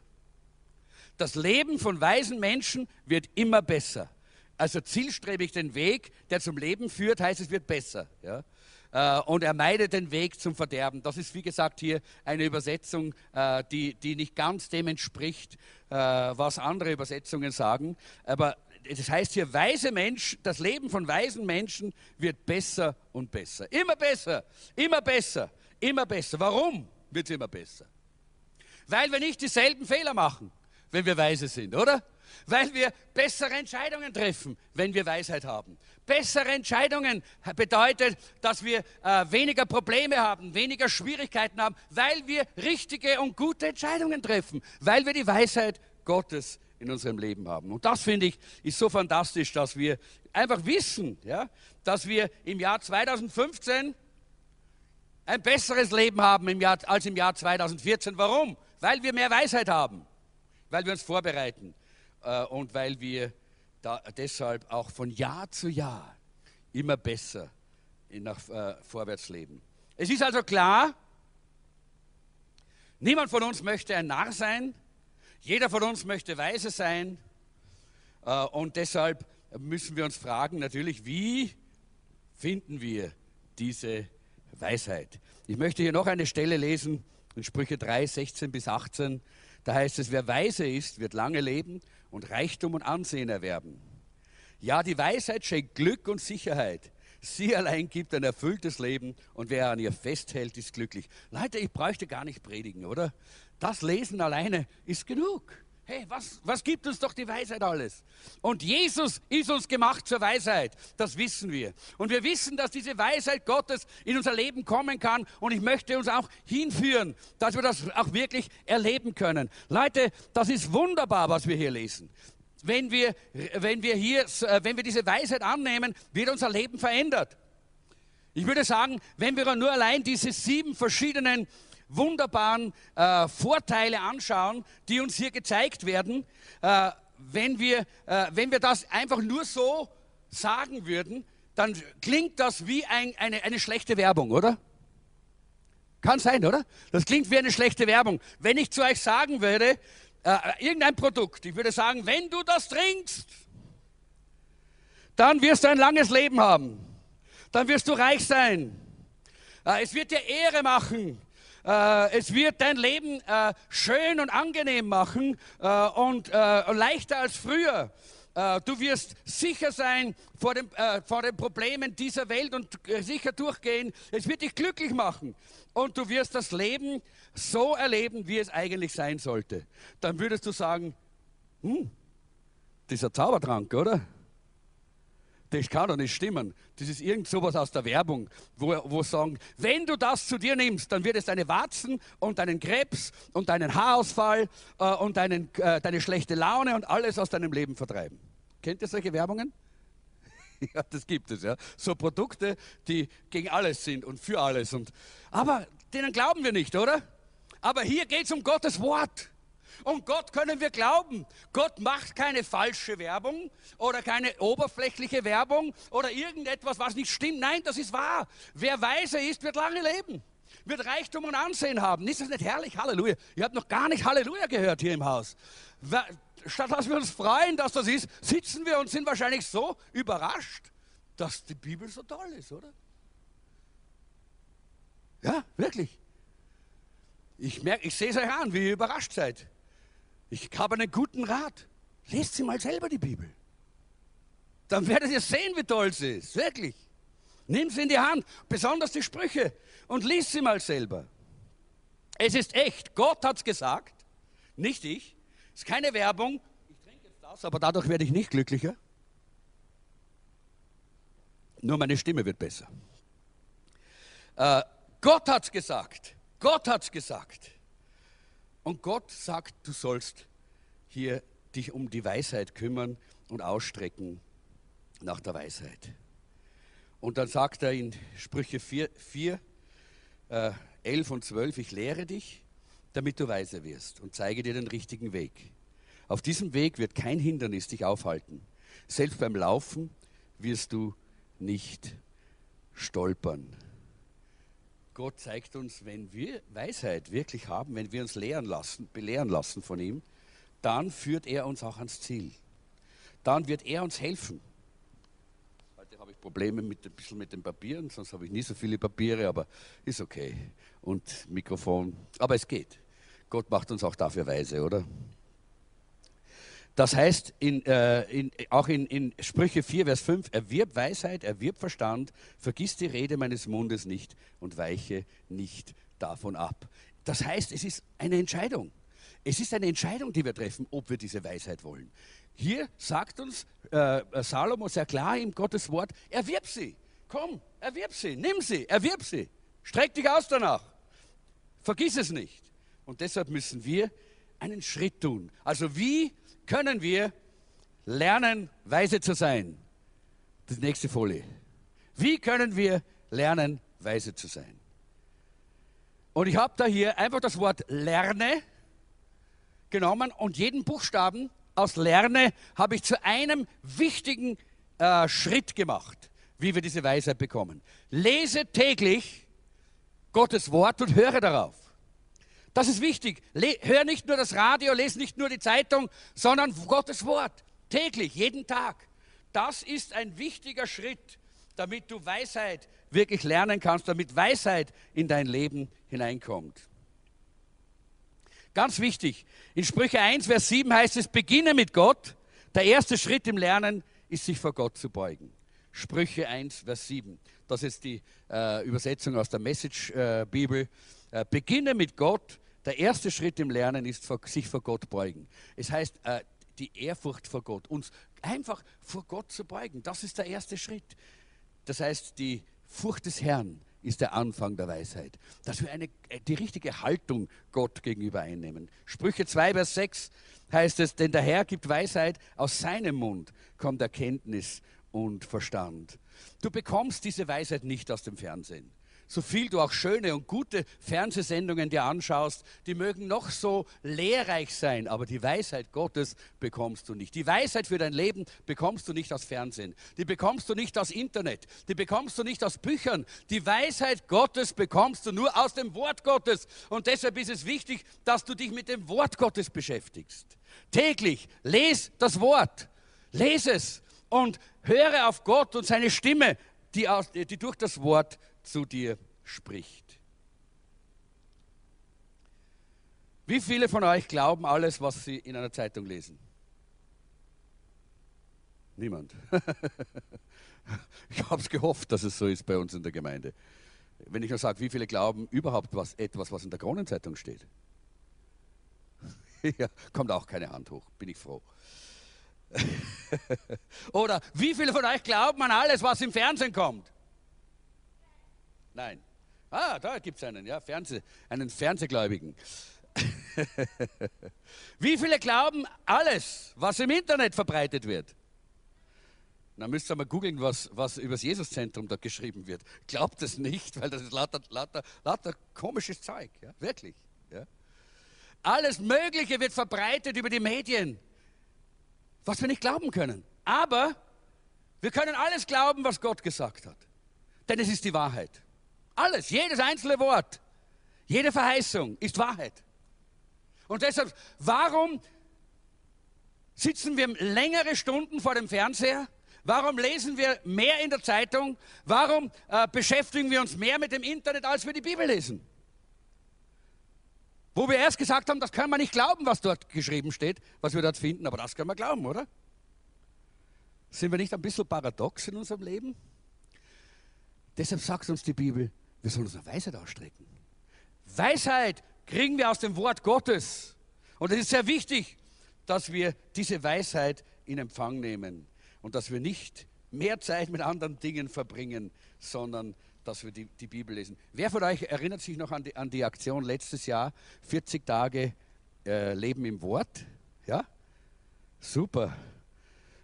Das Leben von weisen Menschen wird immer besser. Also zielstrebig den Weg, der zum Leben führt, heißt es wird besser. Ja? Äh, und er meidet den Weg zum Verderben. Das ist, wie gesagt, hier eine Übersetzung, äh, die, die nicht ganz dem entspricht, äh, was andere Übersetzungen sagen. Aber das heißt hier, weise Mensch, das Leben von weisen Menschen wird besser und besser. Immer besser, immer besser, immer besser. Warum wird es immer besser? Weil wir nicht dieselben Fehler machen, wenn wir weise sind, oder? Weil wir bessere Entscheidungen treffen, wenn wir Weisheit haben. Bessere Entscheidungen bedeutet, dass wir äh, weniger Probleme haben, weniger Schwierigkeiten haben, weil wir richtige und gute Entscheidungen treffen, weil wir die Weisheit Gottes in unserem Leben haben. Und das finde ich ist so fantastisch, dass wir einfach wissen, ja, dass wir im Jahr 2015 ein besseres Leben haben im Jahr, als im Jahr 2014. Warum? Weil wir mehr Weisheit haben, weil wir uns vorbereiten äh, und weil wir da, deshalb auch von Jahr zu Jahr immer besser nach äh, vorwärts leben. Es ist also klar, Niemand von uns möchte ein Narr sein. Jeder von uns möchte weise sein. Äh, und deshalb müssen wir uns fragen, natürlich, wie finden wir diese Weisheit? Ich möchte hier noch eine Stelle lesen, in Sprüche 3, 16 bis 18. Da heißt es, wer weise ist, wird lange leben und Reichtum und Ansehen erwerben. Ja, die Weisheit schenkt Glück und Sicherheit. Sie allein gibt ein erfülltes Leben und wer an ihr festhält, ist glücklich. Leute, ich bräuchte gar nicht predigen, oder? Das Lesen alleine ist genug. Hey, was, was gibt uns doch die Weisheit alles? Und Jesus ist uns gemacht zur Weisheit. Das wissen wir. Und wir wissen, dass diese Weisheit Gottes in unser Leben kommen kann. Und ich möchte uns auch hinführen, dass wir das auch wirklich erleben können. Leute, das ist wunderbar, was wir hier lesen. Wenn wir, wenn wir hier, äh, wenn wir diese Weisheit annehmen, wird unser Leben verändert. Ich würde sagen, wenn wir nur allein diese sieben verschiedenen wunderbaren äh, Vorteile anschauen, die uns hier gezeigt werden, äh, wenn, wir, äh, wenn wir das einfach nur so sagen würden, dann klingt das wie ein, eine, eine schlechte Werbung, oder? Kann sein, oder? Das klingt wie eine schlechte Werbung. Wenn ich zu euch sagen würde, äh, irgendein Produkt, ich würde sagen, wenn du das trinkst, dann wirst du ein langes Leben haben. Dann wirst du reich sein. Äh, es wird dir Ehre machen. Äh, es wird dein Leben äh, schön und angenehm machen äh, und leichter als früher. Du wirst sicher sein vor, dem, vor den Problemen dieser Welt und sicher durchgehen. Es wird dich glücklich machen. Und du wirst das Leben so erleben, wie es eigentlich sein sollte. Dann würdest du sagen, hm, dieser Zaubertrank, oder? Das kann doch nicht stimmen. Das ist irgend sowas aus der Werbung, wo, wo sagen, wenn du das zu dir nimmst, dann wird es deine Warzen und deinen Krebs und deinen Haarausfall äh, und deinen, äh, deine schlechte Laune und alles aus deinem Leben vertreiben. Kennt ihr solche Werbungen? ja, das gibt es, ja. So Produkte, die gegen alles sind und für alles. Und, aber denen glauben wir nicht, oder? Aber hier geht es um Gottes Wort. Und Gott können wir glauben. Gott macht keine falsche Werbung oder keine oberflächliche Werbung oder irgendetwas, was nicht stimmt. Nein, das ist wahr. Wer weise ist, wird lange leben. Wird Reichtum und Ansehen haben. Ist das nicht herrlich? Halleluja. Ihr habt noch gar nicht Halleluja gehört hier im Haus. Statt dass wir uns freuen, dass das ist, sitzen wir und sind wahrscheinlich so überrascht, dass die Bibel so toll ist, oder? Ja, wirklich. Ich, merke, ich sehe es euch an, wie ihr überrascht seid. Ich habe einen guten Rat. Lest sie mal selber die Bibel. Dann werdet ihr sehen, wie toll sie ist. Wirklich. Nimm sie in die Hand, besonders die Sprüche, und lies sie mal selber. Es ist echt. Gott hat es gesagt, nicht ich. Es ist keine Werbung. Ich trinke jetzt das, aber dadurch werde ich nicht glücklicher. Nur meine Stimme wird besser. Äh, Gott hat es gesagt. Gott hat es gesagt. Und Gott sagt, du sollst hier dich um die Weisheit kümmern und ausstrecken nach der Weisheit. Und dann sagt er in Sprüche 4, 4 äh, 11 und 12, ich lehre dich, damit du weise wirst und zeige dir den richtigen Weg. Auf diesem Weg wird kein Hindernis dich aufhalten. Selbst beim Laufen wirst du nicht stolpern. Gott zeigt uns, wenn wir Weisheit wirklich haben, wenn wir uns lehren lassen, belehren lassen von ihm, dann führt er uns auch ans Ziel. Dann wird er uns helfen. Heute habe ich Probleme mit, ein bisschen mit den Papieren, sonst habe ich nie so viele Papiere, aber ist okay. Und Mikrofon, aber es geht. Gott macht uns auch dafür weise, oder? Das heißt, in, äh, in, auch in, in, Sprüche 4, Vers 5, erwirb Weisheit, erwirb Verstand, vergiss die Rede meines Mundes nicht und weiche nicht davon ab. Das heißt, es ist eine Entscheidung. Es ist eine Entscheidung, die wir treffen, ob wir diese Weisheit wollen. Hier sagt uns äh, Salomo sehr klar im Gottes Wort, erwirb sie. Komm, erwirb sie, nimm sie, erwirb sie. Streck dich aus danach. Vergiss es nicht. Und deshalb müssen wir einen Schritt tun. Also wie können wir lernen, weise zu sein? Die nächste Folie. Wie können wir lernen, weise zu sein? Und ich habe da hier einfach das Wort lerne genommen und jeden Buchstaben aus lerne habe ich zu einem wichtigen äh, Schritt gemacht, wie wir diese Weisheit bekommen. Lese täglich Gottes Wort und höre darauf. Das ist wichtig. Le hör nicht nur das Radio, lese nicht nur die Zeitung, sondern Gottes Wort. Täglich, jeden Tag. Das ist ein wichtiger Schritt, damit du Weisheit wirklich lernen kannst, damit Weisheit in dein Leben hineinkommt. Ganz wichtig, in Sprüche 1, Vers 7 heißt es, beginne mit Gott. Der erste Schritt im Lernen ist, sich vor Gott zu beugen. Sprüche 1, Vers 7. Das ist die äh, Übersetzung aus der Message-Bibel. Äh, äh, beginne mit Gott. Der erste Schritt im Lernen ist, sich vor Gott beugen. Es heißt, äh, die Ehrfurcht vor Gott, uns einfach vor Gott zu beugen. Das ist der erste Schritt. Das heißt, die Furcht des Herrn ist der Anfang der Weisheit. Dass wir eine, äh, die richtige Haltung Gott gegenüber einnehmen. Sprüche 2, Vers 6 heißt es, denn der Herr gibt Weisheit, aus seinem Mund kommt Erkenntnis und Verstand. Du bekommst diese Weisheit nicht aus dem Fernsehen so viel du auch schöne und gute Fernsehsendungen dir anschaust, die mögen noch so lehrreich sein, aber die Weisheit Gottes bekommst du nicht. Die Weisheit für dein Leben bekommst du nicht aus Fernsehen, die bekommst du nicht aus Internet, die bekommst du nicht aus Büchern. Die Weisheit Gottes bekommst du nur aus dem Wort Gottes. Und deshalb ist es wichtig, dass du dich mit dem Wort Gottes beschäftigst. Täglich lese das Wort, lese es und höre auf Gott und seine Stimme, die, aus, die durch das Wort zu dir spricht. Wie viele von euch glauben alles, was sie in einer Zeitung lesen? Niemand. ich habe es gehofft, dass es so ist bei uns in der Gemeinde. Wenn ich nur sage, wie viele glauben überhaupt was, etwas, was in der Kronenzeitung steht? ja, kommt auch keine Hand hoch, bin ich froh. Oder wie viele von euch glauben an alles, was im Fernsehen kommt? Nein. Ah, da gibt es einen, ja, Fernseh, einen Fernsehgläubigen. Wie viele glauben alles, was im Internet verbreitet wird? Na, müsst ihr mal googeln, was, was über das Jesuszentrum da geschrieben wird. Glaubt es nicht, weil das ist lauter, lauter, lauter komisches Zeug, ja, wirklich. Ja. Alles Mögliche wird verbreitet über die Medien, was wir nicht glauben können. Aber wir können alles glauben, was Gott gesagt hat. Denn es ist die Wahrheit. Alles, jedes einzelne Wort, jede Verheißung ist Wahrheit. Und deshalb, warum sitzen wir längere Stunden vor dem Fernseher? Warum lesen wir mehr in der Zeitung? Warum äh, beschäftigen wir uns mehr mit dem Internet, als wir die Bibel lesen? Wo wir erst gesagt haben, das können wir nicht glauben, was dort geschrieben steht, was wir dort finden, aber das können wir glauben, oder? Sind wir nicht ein bisschen paradox in unserem Leben? Deshalb sagt uns die Bibel, wir sollen uns nach Weisheit ausstrecken. Weisheit kriegen wir aus dem Wort Gottes. Und es ist sehr wichtig, dass wir diese Weisheit in Empfang nehmen und dass wir nicht mehr Zeit mit anderen Dingen verbringen, sondern dass wir die, die Bibel lesen. Wer von euch erinnert sich noch an die, an die Aktion letztes Jahr, 40 Tage äh, Leben im Wort? Ja? Super.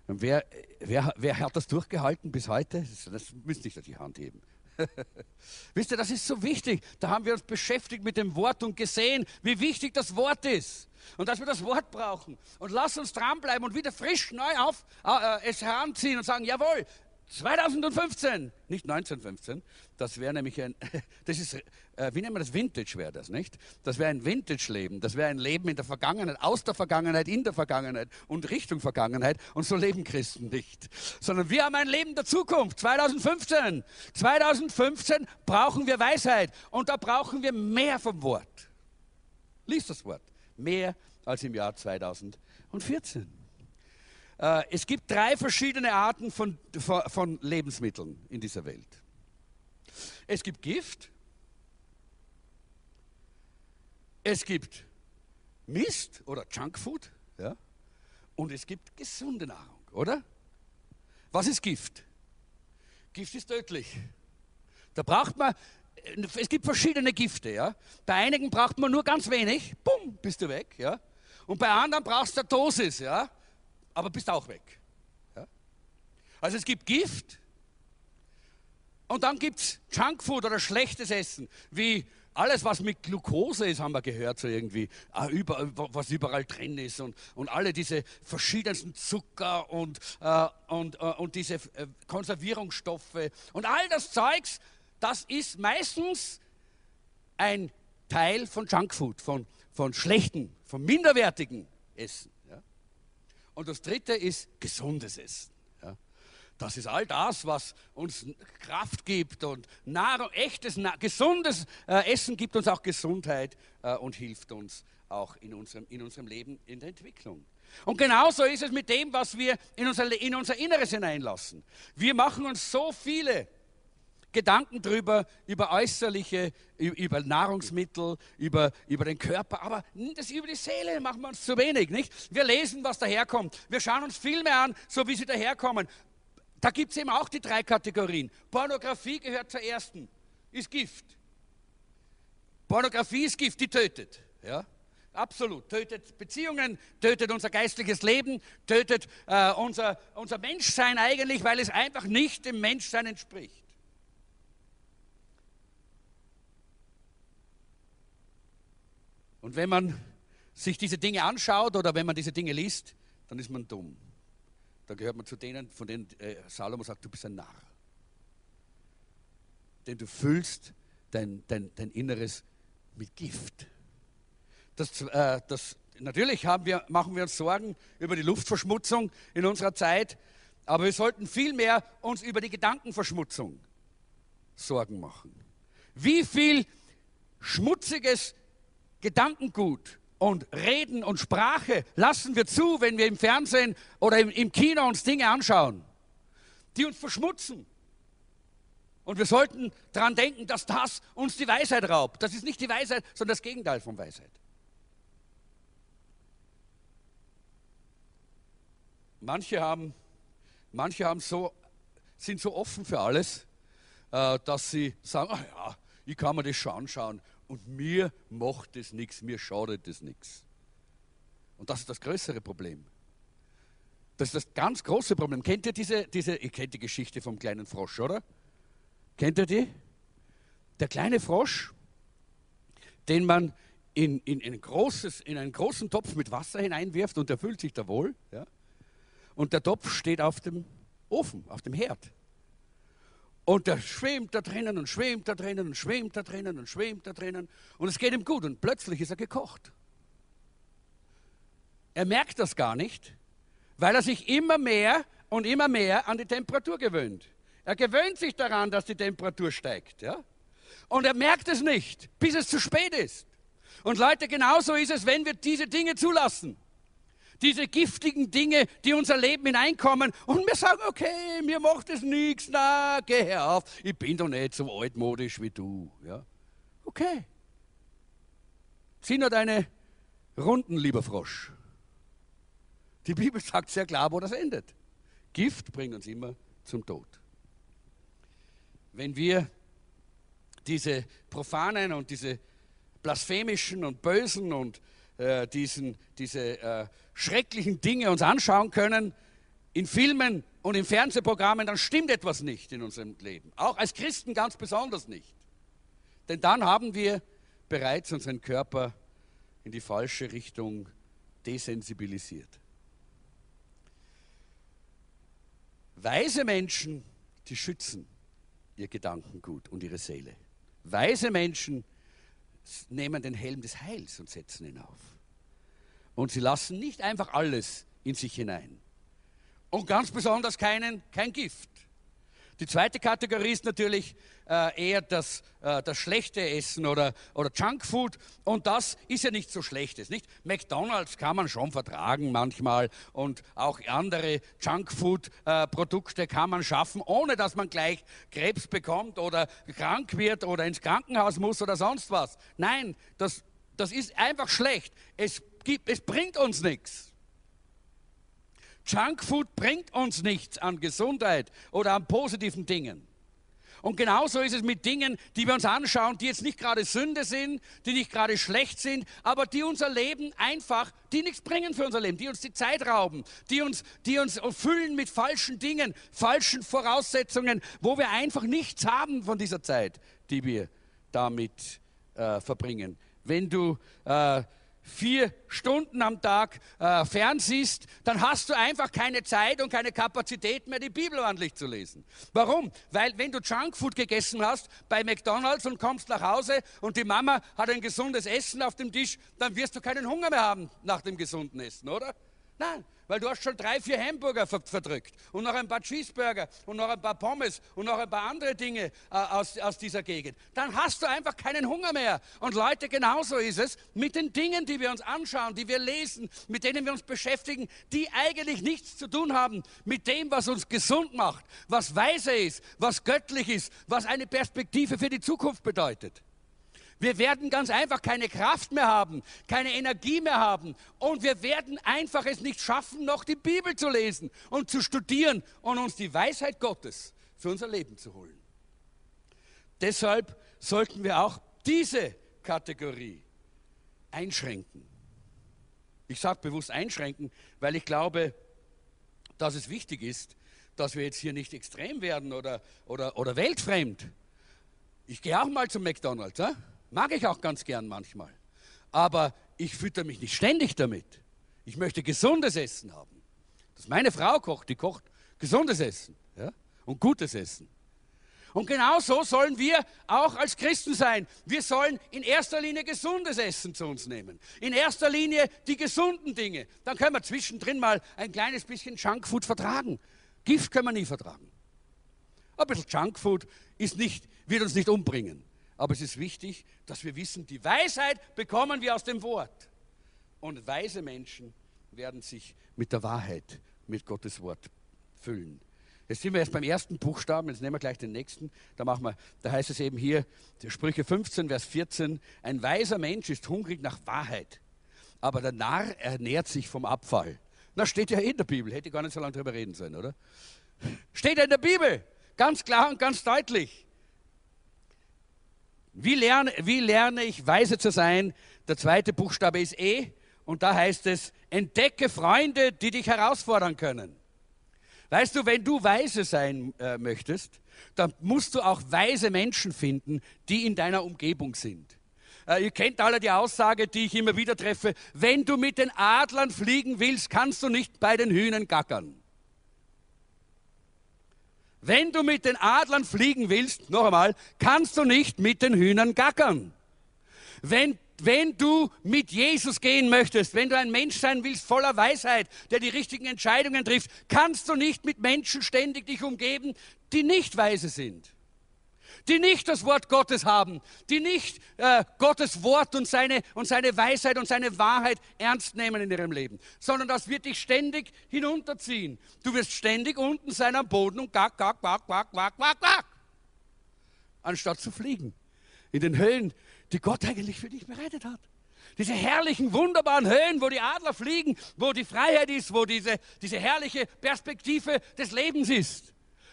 Und wer, wer, wer hat das durchgehalten bis heute? Das, das müsst nicht die Hand heben. Wisst ihr, das ist so wichtig. Da haben wir uns beschäftigt mit dem Wort und gesehen, wie wichtig das Wort ist. Und dass wir das Wort brauchen. Und lass uns dranbleiben und wieder frisch neu auf äh, äh es heranziehen und sagen, jawohl, 2015, nicht 1915, das wäre nämlich ein, das ist, äh, wie nennen wir das, Vintage wäre das, nicht? Das wäre ein Vintage-Leben, das wäre ein Leben in der Vergangenheit, aus der Vergangenheit, in der Vergangenheit und Richtung Vergangenheit und so leben Christen nicht. Sondern wir haben ein Leben der Zukunft, 2015. 2015 brauchen wir Weisheit und da brauchen wir mehr vom Wort. Lies das Wort, mehr als im Jahr 2014. Äh, es gibt drei verschiedene Arten von, von Lebensmitteln in dieser Welt. Es gibt Gift, es gibt Mist oder Junkfood ja, und es gibt gesunde Nahrung, oder? Was ist Gift? Gift ist tödlich. Da braucht man, es gibt verschiedene Gifte. Ja? Bei einigen braucht man nur ganz wenig, bumm, bist du weg. Ja? Und bei anderen brauchst du eine Dosis. Ja? Aber bist auch weg. Ja? Also es gibt Gift und dann gibt es Junkfood oder schlechtes Essen, wie alles, was mit Glucose ist, haben wir gehört, so irgendwie, ah, was überall drin ist und, und alle diese verschiedensten Zucker und, äh, und, äh, und diese äh, Konservierungsstoffe und all das Zeugs, das ist meistens ein Teil von Junkfood, von, von schlechten, von minderwertigen Essen. Und das dritte ist gesundes Essen. Ja? Das ist all das, was uns Kraft gibt und Nahrung, echtes, gesundes äh, Essen gibt uns auch Gesundheit äh, und hilft uns auch in unserem, in unserem Leben, in der Entwicklung. Und genauso ist es mit dem, was wir in unser, in unser Inneres hineinlassen. Wir machen uns so viele Gedanken drüber, über äußerliche, über Nahrungsmittel, über, über den Körper, aber das über die Seele machen wir uns zu wenig, nicht? Wir lesen, was daherkommt. Wir schauen uns Filme an, so wie sie daherkommen. Da gibt es eben auch die drei Kategorien. Pornografie gehört zur ersten, ist Gift. Pornografie ist Gift, die tötet. Ja? Absolut. Tötet Beziehungen, tötet unser geistliches Leben, tötet äh, unser, unser Menschsein eigentlich, weil es einfach nicht dem Menschsein entspricht. Und wenn man sich diese Dinge anschaut oder wenn man diese Dinge liest, dann ist man dumm. Dann gehört man zu denen, von denen äh, Salomo sagt, du bist ein Narr. Denn du füllst dein, dein, dein Inneres mit Gift. Das, äh, das, natürlich wir, machen wir uns Sorgen über die Luftverschmutzung in unserer Zeit, aber wir sollten vielmehr uns über die Gedankenverschmutzung Sorgen machen. Wie viel schmutziges Gedankengut und Reden und Sprache lassen wir zu, wenn wir im Fernsehen oder im, Kino uns Dinge anschauen, die uns verschmutzen. Und wir sollten daran denken, dass das uns die Weisheit raubt. Das ist nicht die Weisheit, sondern das Gegenteil von Weisheit. Manche, haben, manche haben so, sind so offen für alles, äh, dass sie sagen, ach ja, ich kann mir das schon anschauen und mir macht es nichts, mir schadet es nichts. Und das ist das größere Problem. Das ist das ganz große Problem. Kennt ihr diese, diese, ihr kennt die Geschichte vom kleinen Frosch, oder? Kennt ihr die? Der kleine Frosch, den man in, in, in, ein großes, in einen großen Topf mit Wasser hineinwirft und der fühlt sich da wohl. Ja? Und der Topf steht auf dem Ofen, auf dem Herd. Und der schwimmt da drinnen und schwimmt da drinnen und schwimmt da drinnen und schwimmt da drinnen. Und es geht ihm gut und plötzlich ist er gekocht. Er merkt das gar nicht, weil er sich immer mehr und immer mehr an die Temperatur gewöhnt. Er gewöhnt sich daran, dass die Temperatur steigt. Ja? Und er merkt es nicht, bis es zu spät ist. Und Leute, genauso ist es, wenn wir diese Dinge zulassen diese giftigen Dinge, die unser Leben hineinkommen und wir sagen, okay, mir macht es nichts, na, geh her auf, ich bin doch nicht so altmodisch wie du. Ja? Okay. Zieh nur deine Runden, lieber Frosch. Die Bibel sagt sehr klar, wo das endet. Gift bringt uns immer zum Tod. Wenn wir diese profanen und diese blasphemischen und bösen und äh, diesen, diese äh, schrecklichen Dinge uns anschauen können, in Filmen und in Fernsehprogrammen, dann stimmt etwas nicht in unserem Leben. Auch als Christen ganz besonders nicht. Denn dann haben wir bereits unseren Körper in die falsche Richtung desensibilisiert. Weise Menschen, die schützen ihr Gedankengut und ihre Seele. Weise Menschen nehmen den Helm des Heils und setzen ihn auf. Und sie lassen nicht einfach alles in sich hinein. Und ganz besonders keinen, kein Gift. Die zweite Kategorie ist natürlich äh, eher das, äh, das schlechte Essen oder, oder Junkfood. Und das ist ja nicht so schlechtes, nicht? McDonalds kann man schon vertragen manchmal und auch andere Junkfood-Produkte äh, kann man schaffen, ohne dass man gleich Krebs bekommt oder krank wird oder ins Krankenhaus muss oder sonst was. Nein, das, das ist einfach schlecht. Es gibt, es bringt uns nichts. Junkfood bringt uns nichts an Gesundheit oder an positiven Dingen. Und genauso ist es mit Dingen, die wir uns anschauen, die jetzt nicht gerade Sünde sind, die nicht gerade schlecht sind, aber die unser Leben einfach, die nichts bringen für unser Leben, die uns die Zeit rauben, die uns, die uns füllen mit falschen Dingen, falschen Voraussetzungen, wo wir einfach nichts haben von dieser Zeit, die wir damit äh, verbringen. Wenn du äh, vier Stunden am Tag äh, fernsiehst, dann hast du einfach keine Zeit und keine Kapazität mehr, die Bibel ordentlich zu lesen. Warum? Weil wenn du Junkfood gegessen hast bei McDonald's und kommst nach Hause und die Mama hat ein gesundes Essen auf dem Tisch, dann wirst du keinen Hunger mehr haben nach dem gesunden Essen, oder? Nein, weil du hast schon drei, vier Hamburger verdrückt und noch ein paar Cheeseburger und noch ein paar Pommes und noch ein paar andere Dinge äh, aus, aus dieser Gegend. Dann hast du einfach keinen Hunger mehr. Und Leute, genauso ist es mit den Dingen, die wir uns anschauen, die wir lesen, mit denen wir uns beschäftigen, die eigentlich nichts zu tun haben mit dem, was uns gesund macht, was weise ist, was göttlich ist, was eine Perspektive für die Zukunft bedeutet. Wir werden ganz einfach keine Kraft mehr haben, keine Energie mehr haben und wir werden einfach es nicht schaffen, noch die Bibel zu lesen und zu studieren und uns die Weisheit Gottes für unser Leben zu holen. Deshalb sollten wir auch diese Kategorie einschränken. Ich sage bewusst einschränken, weil ich glaube, dass es wichtig ist, dass wir jetzt hier nicht extrem werden oder, oder, oder weltfremd. Ich gehe auch mal zum McDonald's. Äh? Mag ich auch ganz gern manchmal. Aber ich fütter mich nicht ständig damit. Ich möchte gesundes Essen haben. Dass meine Frau kocht, die kocht gesundes Essen ja? und gutes Essen. Und genau so sollen wir auch als Christen sein. Wir sollen in erster Linie gesundes Essen zu uns nehmen. In erster Linie die gesunden Dinge. Dann können wir zwischendrin mal ein kleines bisschen Junkfood vertragen. Gift können wir nie vertragen. Ein bisschen Junkfood ist nicht, wird uns nicht umbringen. Aber es ist wichtig, dass wir wissen, die Weisheit bekommen wir aus dem Wort. Und weise Menschen werden sich mit der Wahrheit, mit Gottes Wort füllen. Jetzt sind wir erst beim ersten Buchstaben, jetzt nehmen wir gleich den nächsten. Da, machen wir, da heißt es eben hier, Sprüche 15, Vers 14, ein weiser Mensch ist hungrig nach Wahrheit, aber der Narr ernährt sich vom Abfall. Na, steht ja in der Bibel, hätte gar nicht so lange drüber reden sollen, oder? Steht ja in der Bibel, ganz klar und ganz deutlich. Wie lerne, wie lerne ich weise zu sein? Der zweite Buchstabe ist E und da heißt es, entdecke Freunde, die dich herausfordern können. Weißt du, wenn du weise sein äh, möchtest, dann musst du auch weise Menschen finden, die in deiner Umgebung sind. Äh, ihr kennt alle die Aussage, die ich immer wieder treffe, wenn du mit den Adlern fliegen willst, kannst du nicht bei den Hühnern gackern. Wenn du mit den Adlern fliegen willst, noch einmal, kannst du nicht mit den Hühnern gackern. Wenn, wenn du mit Jesus gehen möchtest, wenn du ein Mensch sein willst voller Weisheit, der die richtigen Entscheidungen trifft, kannst du nicht mit Menschen ständig dich umgeben, die nicht weise sind die nicht das Wort Gottes haben, die nicht äh, Gottes Wort und seine, und seine Weisheit und seine Wahrheit ernst nehmen in ihrem Leben, sondern das wird dich ständig hinunterziehen. Du wirst ständig unten sein am Boden und gack, gack, gack, gack, gack, gack, gack, anstatt zu fliegen in den Höhen, die Gott eigentlich für dich bereitet hat. Diese herrlichen, wunderbaren Höhen, wo die Adler fliegen, wo die Freiheit ist, wo diese, diese herrliche Perspektive des Lebens ist.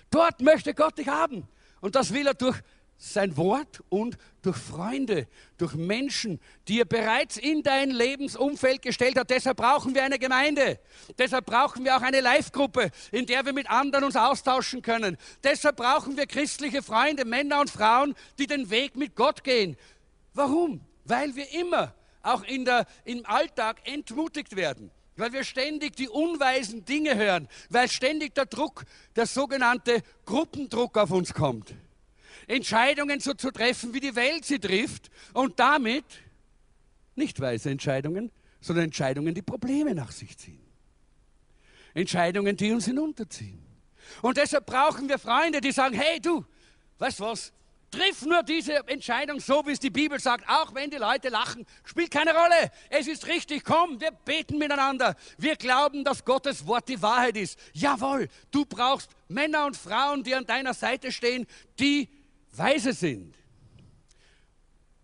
Dort möchte Gott dich haben. Und das will er durch sein Wort und durch Freunde, durch Menschen, die er bereits in dein Lebensumfeld gestellt hat. Deshalb brauchen wir eine Gemeinde. Deshalb brauchen wir auch eine Live-Gruppe, in der wir mit anderen uns austauschen können. Deshalb brauchen wir christliche Freunde, Männer und Frauen, die den Weg mit Gott gehen. Warum? Weil wir immer, auch in der, im Alltag, entmutigt werden weil wir ständig die unweisen Dinge hören, weil ständig der Druck, der sogenannte Gruppendruck auf uns kommt. Entscheidungen so zu treffen, wie die Welt sie trifft und damit nicht weise Entscheidungen, sondern Entscheidungen, die Probleme nach sich ziehen. Entscheidungen, die uns hinunterziehen. Und deshalb brauchen wir Freunde, die sagen, hey du, weißt was, Triff nur diese Entscheidung so, wie es die Bibel sagt, auch wenn die Leute lachen, spielt keine Rolle. Es ist richtig, komm, wir beten miteinander. Wir glauben, dass Gottes Wort die Wahrheit ist. Jawohl, du brauchst Männer und Frauen, die an deiner Seite stehen, die weise sind.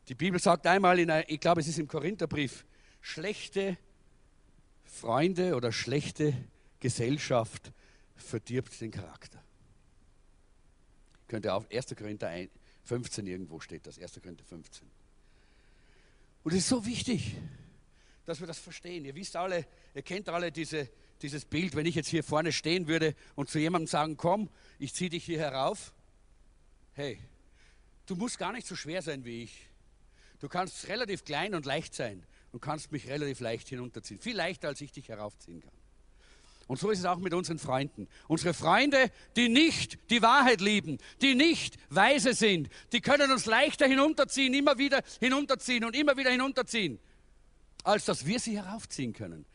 Die Bibel sagt einmal, in, ich glaube, es ist im Korintherbrief, schlechte Freunde oder schlechte Gesellschaft verdirbt den Charakter. Könnt ihr auf 1. Korinther 1, 15 irgendwo steht das, 1. Korinther 15. Und es ist so wichtig, dass wir das verstehen. Ihr wisst alle, ihr kennt alle diese, dieses Bild, wenn ich jetzt hier vorne stehen würde und zu jemandem sagen, komm, ich ziehe dich hier herauf. Hey, du musst gar nicht so schwer sein wie ich. Du kannst relativ klein und leicht sein und kannst mich relativ leicht hinunterziehen. Viel leichter, als ich dich heraufziehen kann. Und so ist es auch mit unseren Freunden. Unsere Freunde, die nicht die Wahrheit lieben, die nicht weise sind, die können uns leichter hinunterziehen, immer wieder hinunterziehen und immer wieder hinunterziehen, als dass wir sie heraufziehen können.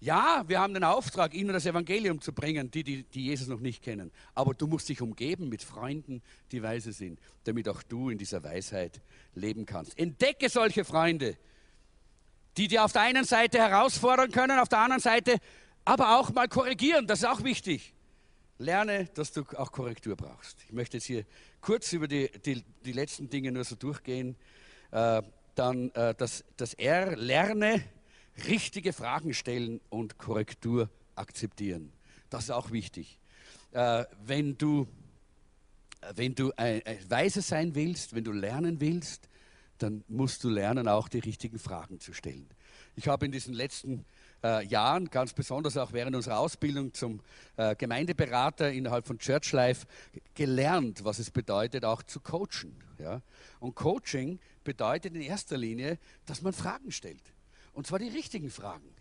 Ja, wir haben den Auftrag, ihnen das Evangelium zu bringen, die, die, die Jesus noch nicht kennen. Aber du musst dich umgeben mit Freunden, die weise sind, damit auch du in dieser Weisheit leben kannst. Entdecke solche Freunde, die dir auf der einen Seite herausfordern können, auf der anderen Seite aber auch mal korrigieren, das ist auch wichtig. Lerne, dass du auch Korrektur brauchst. Ich möchte jetzt hier kurz über die, die, die letzten Dinge nur so durchgehen. Äh, dann äh, das, das R, lerne, richtige Fragen stellen und Korrektur akzeptieren. Das ist auch wichtig. Äh, wenn du, wenn du ein, ein Weise sein willst, wenn du lernen willst, dann musst du lernen, auch die richtigen Fragen zu stellen. Ich habe in diesen letzten äh, Jahren, ganz besonders auch während unserer Ausbildung zum äh, Gemeindeberater innerhalb von Church Life, gelernt, was es bedeutet, auch zu coachen. Ja? Und Coaching bedeutet in erster Linie, dass man Fragen stellt. Und zwar die richtigen Fragen.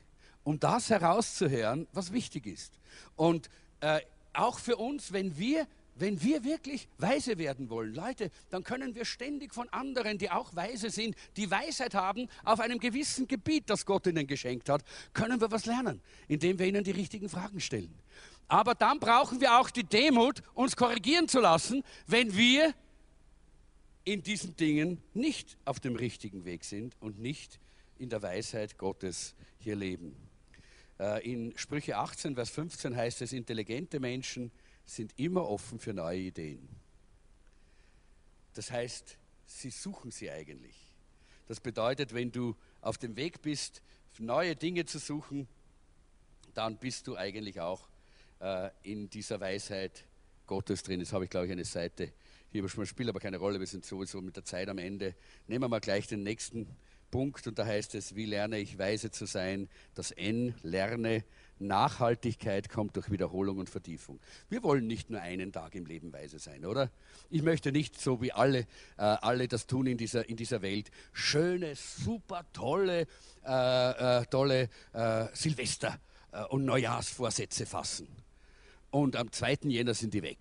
Um das herauszuhören, was wichtig ist. Und äh, auch für uns, wenn wir wenn wir wirklich weise werden wollen, Leute, dann können wir ständig von anderen, die auch weise sind, die Weisheit haben auf einem gewissen Gebiet, das Gott ihnen geschenkt hat, können wir was lernen, indem wir ihnen die richtigen Fragen stellen. Aber dann brauchen wir auch die Demut, uns korrigieren zu lassen, wenn wir in diesen Dingen nicht auf dem richtigen Weg sind und nicht in der Weisheit Gottes hier leben. Äh, in Sprüche 18, Vers 15 heißt es, intelligente Menschen, sind immer offen für neue Ideen. Das heißt, sie suchen sie eigentlich. Das bedeutet, wenn du auf dem Weg bist, neue Dinge zu suchen, dann bist du eigentlich auch äh, in dieser Weisheit Gottes drin. Jetzt habe ich, glaube ich, eine Seite hier übersprungen, spielt aber keine Rolle, wir sind sowieso mit der Zeit am Ende. Nehmen wir mal gleich den nächsten Punkt und da heißt es, wie lerne ich weise zu sein? Das N, lerne Nachhaltigkeit kommt durch Wiederholung und Vertiefung. Wir wollen nicht nur einen Tag im Leben weise sein, oder? Ich möchte nicht so wie alle, äh, alle das tun in dieser, in dieser Welt, schöne, super tolle, äh, äh, tolle äh, Silvester- äh, und Neujahrsvorsätze fassen. Und am 2. Jänner sind die weg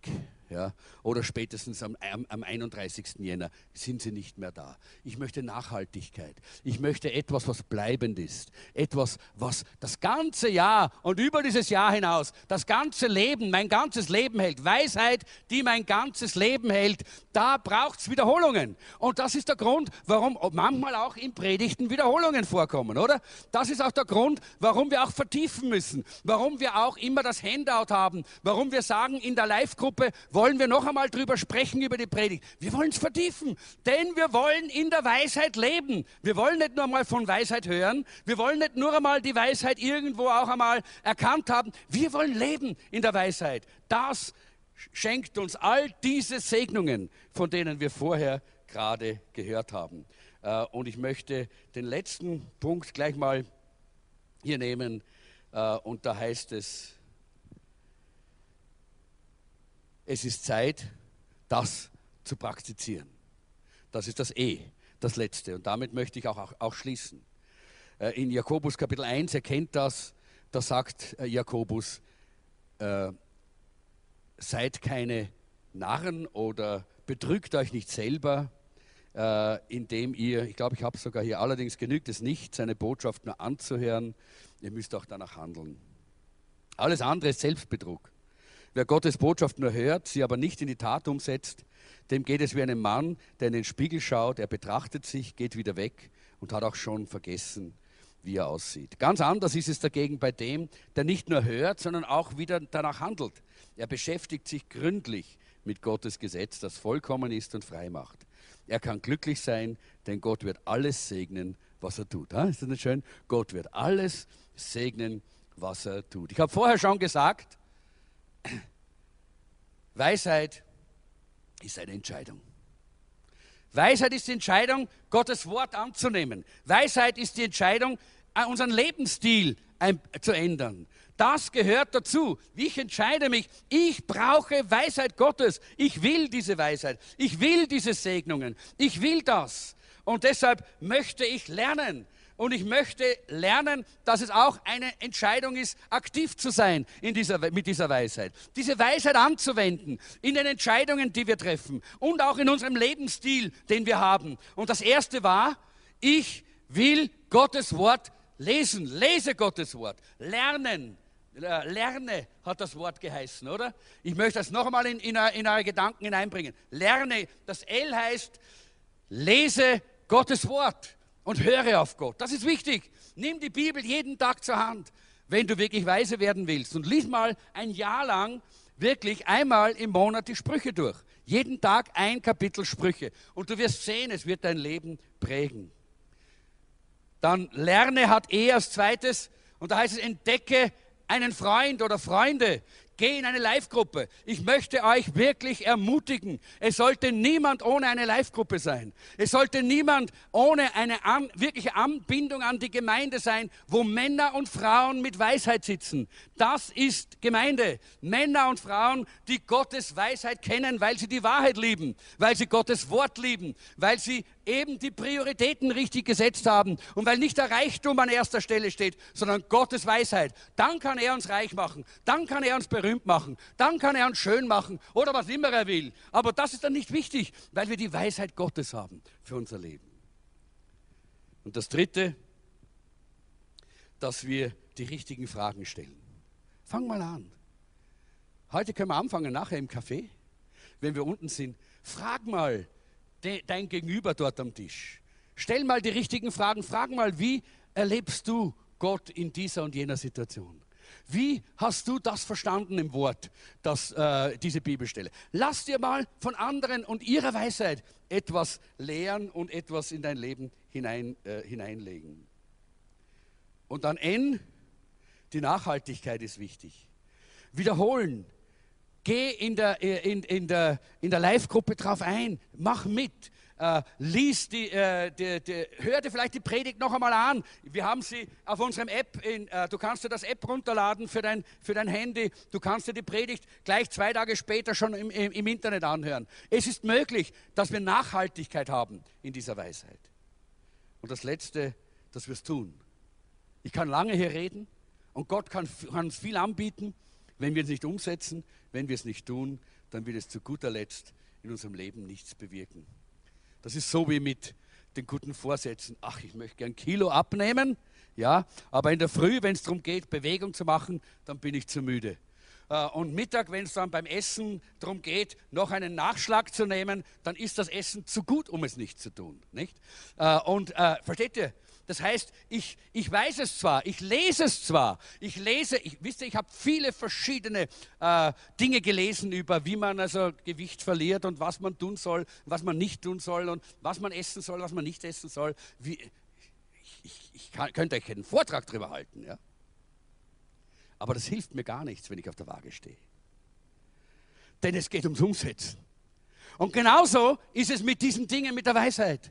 ja, oder spätestens am, am 31. Jänner sind sie nicht mehr da. Ich möchte Nachhaltigkeit. Ich möchte etwas, was bleibend ist. Etwas, was das ganze Jahr und über dieses Jahr hinaus, das ganze Leben, mein ganzes Leben hält. Weisheit, die mein ganzes Leben hält. Da braucht es Wiederholungen. Und das ist der Grund, warum manchmal auch in Predigten Wiederholungen vorkommen, oder? Das ist auch der Grund, warum wir auch vertiefen müssen. Warum wir auch immer das Handout haben. Warum wir sagen in der Live-Gruppe, wollen wir noch einmal drüber sprechen, über die Predigt. Wir wollen es vertiefen, denn wir wollen in der Weisheit leben. Wir wollen nicht nur einmal von Weisheit hören, wir wollen nicht nur einmal die Weisheit irgendwo auch einmal erkannt haben, wir wollen leben in der Weisheit. Das schenkt uns all diese Segnungen, von denen wir vorher gerade gehört haben. Äh, und ich möchte den letzten Punkt gleich mal hier nehmen. Äh, und da heißt es, es ist Zeit, das zu praktizieren. Das ist das E, das Letzte. Und damit möchte ich auch, auch, auch schließen. Äh, in Jakobus Kapitel 1 erkennt das, da sagt äh, Jakobus, äh, seid keine Narren oder betrügt euch nicht selber, äh, indem ihr, ich glaube, ich habe sogar hier, allerdings genügt es nicht, seine Botschaft nur anzuhören, ihr müsst auch danach handeln. Alles andere ist Selbstbetrug. Wer Gottes Botschaft nur hört, sie aber nicht in die Tat umsetzt, dem geht es wie einem Mann, der in den Spiegel schaut, er betrachtet sich, geht wieder weg und hat auch schon vergessen, wie er aussieht. Ganz anders ist es dagegen bei dem, der nicht nur hört, sondern auch wieder danach handelt. Er beschäftigt sich gründlich mit Gottes Gesetz, das vollkommen ist und frei macht. Er kann glücklich sein, denn Gott wird alles segnen, was er tut. Ist das nicht schön? Gott wird alles segnen, was er tut. Ich habe vorher schon gesagt, Weisheit ist eine Entscheidung. Weisheit ist die Entscheidung, Gottes Wort anzunehmen. Weisheit ist die Entscheidung, unseren Lebensstil zu ändern. Das gehört dazu. Ich entscheide mich, ich brauche Weisheit Gottes. Ich will diese Weisheit. Ich will diese Segnungen. Ich will das. Und deshalb möchte ich lernen. Und ich möchte lernen, dass es auch eine Entscheidung ist, aktiv zu sein in dieser, mit dieser Weisheit. Diese Weisheit anzuwenden in den Entscheidungen, die wir treffen und auch in unserem Lebensstil, den wir haben. Und das erste war, ich will Gottes Wort lesen, lese Gottes Wort, lernen. Äh, lerne hat das Wort geheißen, oder? Ich möchte das noch einmal in, in, in eure Gedanken hineinbringen. Lerne, das L heißt, lese Gottes Wort und höre auf Gott. Das ist wichtig. Nimm die Bibel jeden Tag zur Hand, wenn du wirklich weise werden willst. Und lies mal ein Jahr lang wirklich einmal im Monat die Sprüche durch. Jeden Tag ein Kapitel Sprüche. Und du wirst sehen, es wird dein Leben prägen. Dann lerne hat E als zweites. Und da heißt es, entdecke einen Freund oder Freunde, Geh in eine Live-Gruppe. Ich möchte euch wirklich ermutigen. Es sollte niemand ohne eine Live-Gruppe sein. Es sollte niemand ohne eine an, wirkliche Anbindung an die Gemeinde sein, wo Männer und Frauen mit Weisheit sitzen. Das ist Gemeinde. Männer und Frauen, die Gottes Weisheit kennen, weil sie die Wahrheit lieben, weil sie Gottes Wort lieben, weil sie eben die Prioritäten richtig gesetzt haben und weil nicht der Reichtum an erster Stelle steht, sondern Gottes Weisheit. Dann kann er uns reich machen. Dann kann er uns berühmt machen, dann kann er uns schön machen oder was immer er will. Aber das ist dann nicht wichtig, weil wir die Weisheit Gottes haben für unser Leben. Und das Dritte, dass wir die richtigen Fragen stellen. Fang mal an. Heute können wir anfangen, nachher im Café, wenn wir unten sind. Frag mal de, dein Gegenüber dort am Tisch. Stell mal die richtigen Fragen. Frag mal, wie erlebst du Gott in dieser und jener Situation? Wie hast du das verstanden im Wort, das, äh, diese Bibelstelle? Lass dir mal von anderen und ihrer Weisheit etwas lehren und etwas in dein Leben hinein, äh, hineinlegen. Und dann N, die Nachhaltigkeit ist wichtig. Wiederholen. Geh in der, äh, in, in der, in der Live-Gruppe drauf ein. Mach mit äh, lies die, äh, die, die, hör dir vielleicht die Predigt noch einmal an. Wir haben sie auf unserem App, in, äh, du kannst dir das App runterladen für dein, für dein Handy, du kannst dir die Predigt gleich zwei Tage später schon im, im, im Internet anhören. Es ist möglich, dass wir Nachhaltigkeit haben in dieser Weisheit. Und das Letzte, dass wir es tun. Ich kann lange hier reden und Gott kann, kann uns viel anbieten. Wenn wir es nicht umsetzen, wenn wir es nicht tun, dann wird es zu guter Letzt in unserem Leben nichts bewirken. Das ist so wie mit den guten Vorsätzen. Ach, ich möchte gern Kilo abnehmen, ja, aber in der Früh, wenn es darum geht, Bewegung zu machen, dann bin ich zu müde. Äh, und Mittag, wenn es dann beim Essen darum geht, noch einen Nachschlag zu nehmen, dann ist das Essen zu gut, um es nicht zu tun. Nicht? Äh, und äh, versteht ihr? Das heißt, ich, ich weiß es zwar, ich lese es zwar, ich lese, ich, wisst ihr, ich habe viele verschiedene äh, Dinge gelesen über, wie man also Gewicht verliert und was man tun soll, was man nicht tun soll und was man essen soll, was man nicht essen soll. Wie, ich, ich, kann, könnte euch einen Vortrag darüber halten, ja. Aber das hilft mir gar nichts, wenn ich auf der Waage stehe. Denn es geht ums Umsetzen. Und genauso ist es mit diesen Dingen, mit der Weisheit.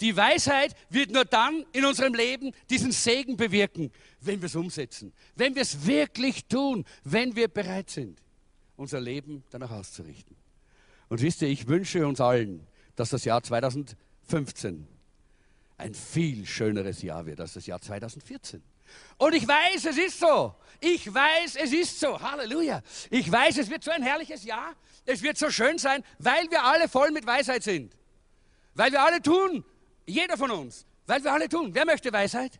Die Weisheit wird nur dann in unserem Leben diesen Segen bewirken, wenn wir es umsetzen, wenn wir es wirklich tun, wenn wir bereit sind, unser Leben danach auszurichten. Und wisst ihr, ich wünsche uns allen, dass das Jahr 2015 ein viel schöneres Jahr wird als das Jahr 2014. Und ich weiß, es ist so. Ich weiß, es ist so. Halleluja. Ich weiß, es wird so ein herrliches Jahr. Es wird so schön sein, weil wir alle voll mit Weisheit sind. Weil wir alle tun, jeder von uns. Weil wir alle tun. Wer möchte Weisheit?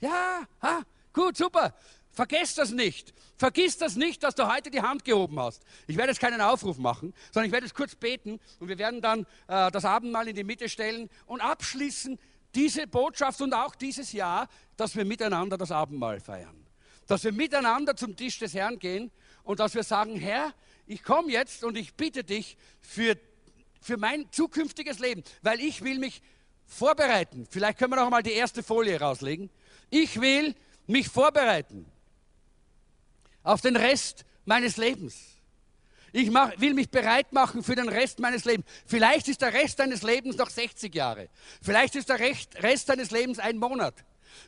Ja, ha, gut, super. Vergesst das nicht. Vergiss das nicht, dass du heute die Hand gehoben hast. Ich werde jetzt keinen Aufruf machen, sondern ich werde jetzt kurz beten und wir werden dann äh, das Abendmahl in die Mitte stellen und abschließen diese Botschaft und auch dieses Jahr, dass wir miteinander das Abendmahl feiern. Dass wir miteinander zum Tisch des Herrn gehen und dass wir sagen, Herr, ich komme jetzt und ich bitte dich für, für mein zukünftiges Leben, weil ich will mich vorbereiten. Vielleicht können wir noch mal die erste Folie rauslegen. Ich will mich vorbereiten auf den Rest meines Lebens. Ich mach, will mich bereit machen für den Rest meines Lebens. Vielleicht ist der Rest deines Lebens noch 60 Jahre. Vielleicht ist der Rest deines Lebens ein Monat.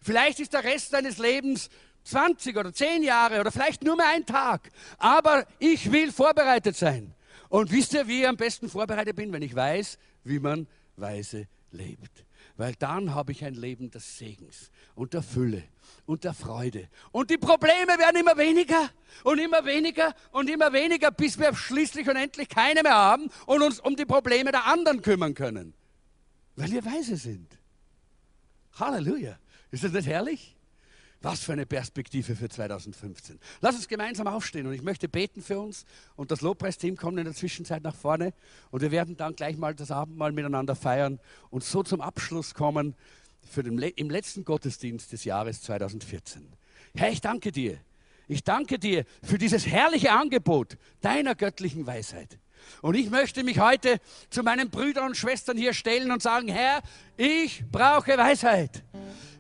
Vielleicht ist der Rest deines Lebens 20 oder 10 Jahre oder vielleicht nur mehr ein Tag. Aber ich will vorbereitet sein. Und wisst ihr, wie ich am besten vorbereitet bin, wenn ich weiß, wie man weise lebt. weil dann habe ich ein Leben des Segens und der Fülle und der Freude. Und die Probleme werden immer weniger und immer weniger und immer weniger, bis wir schließlich und endlich keine mehr haben und uns um die Probleme der anderen kümmern können, weil wir weise sind. Halleluja. Ist das nicht herrlich? Was für eine Perspektive für 2015. Lass uns gemeinsam aufstehen und ich möchte beten für uns und das Lobpreisteam kommt in der Zwischenzeit nach vorne und wir werden dann gleich mal das Abendmahl miteinander feiern und so zum Abschluss kommen für den, im letzten Gottesdienst des Jahres 2014. Herr, ich danke dir. Ich danke dir für dieses herrliche Angebot deiner göttlichen Weisheit. Und ich möchte mich heute zu meinen Brüdern und Schwestern hier stellen und sagen, Herr, ich brauche Weisheit.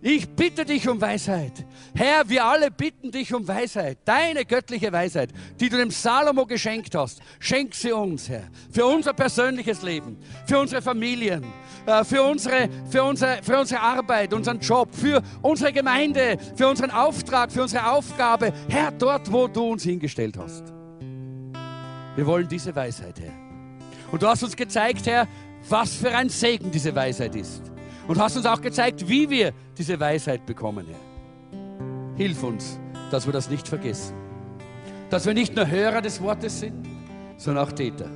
Ich bitte dich um Weisheit. Herr, wir alle bitten dich um Weisheit. Deine göttliche Weisheit, die du dem Salomo geschenkt hast. Schenk sie uns, Herr. Für unser persönliches Leben, für unsere Familien, äh, für unsere, für unsere, für unsere Arbeit, unseren Job, für unsere Gemeinde, für unseren Auftrag, für unsere Aufgabe. Herr, dort, wo du uns hingestellt hast. Wir wollen diese Weisheit, Herr. Und du hast uns gezeigt, Herr, was für ein Segen diese Weisheit ist. Und hast uns auch gezeigt, wie wir diese Weisheit bekommen, Herr. Hilf uns, dass wir das nicht vergessen. Dass wir nicht nur Hörer des Wortes sind, sondern auch Täter.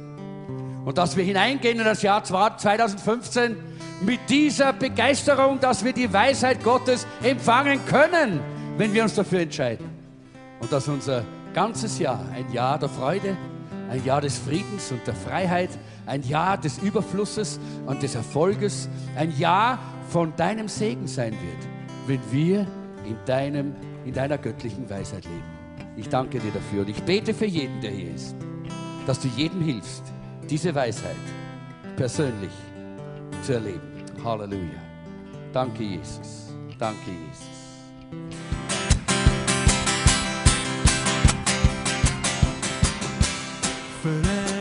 Und dass wir hineingehen in das Jahr 2015 mit dieser Begeisterung, dass wir die Weisheit Gottes empfangen können, wenn wir uns dafür entscheiden. Und dass unser ganzes Jahr ein Jahr der Freude, ein Jahr des Friedens und der Freiheit, ein Jahr des Überflusses und des Erfolges, ein Jahr von deinem Segen sein wird, wenn wir in, deinem, in deiner göttlichen Weisheit leben. Ich danke dir dafür und ich bete für jeden, der hier ist, dass du jedem hilfst, diese Weisheit persönlich zu erleben. Halleluja. Danke, Jesus. Danke, Jesus. Fülle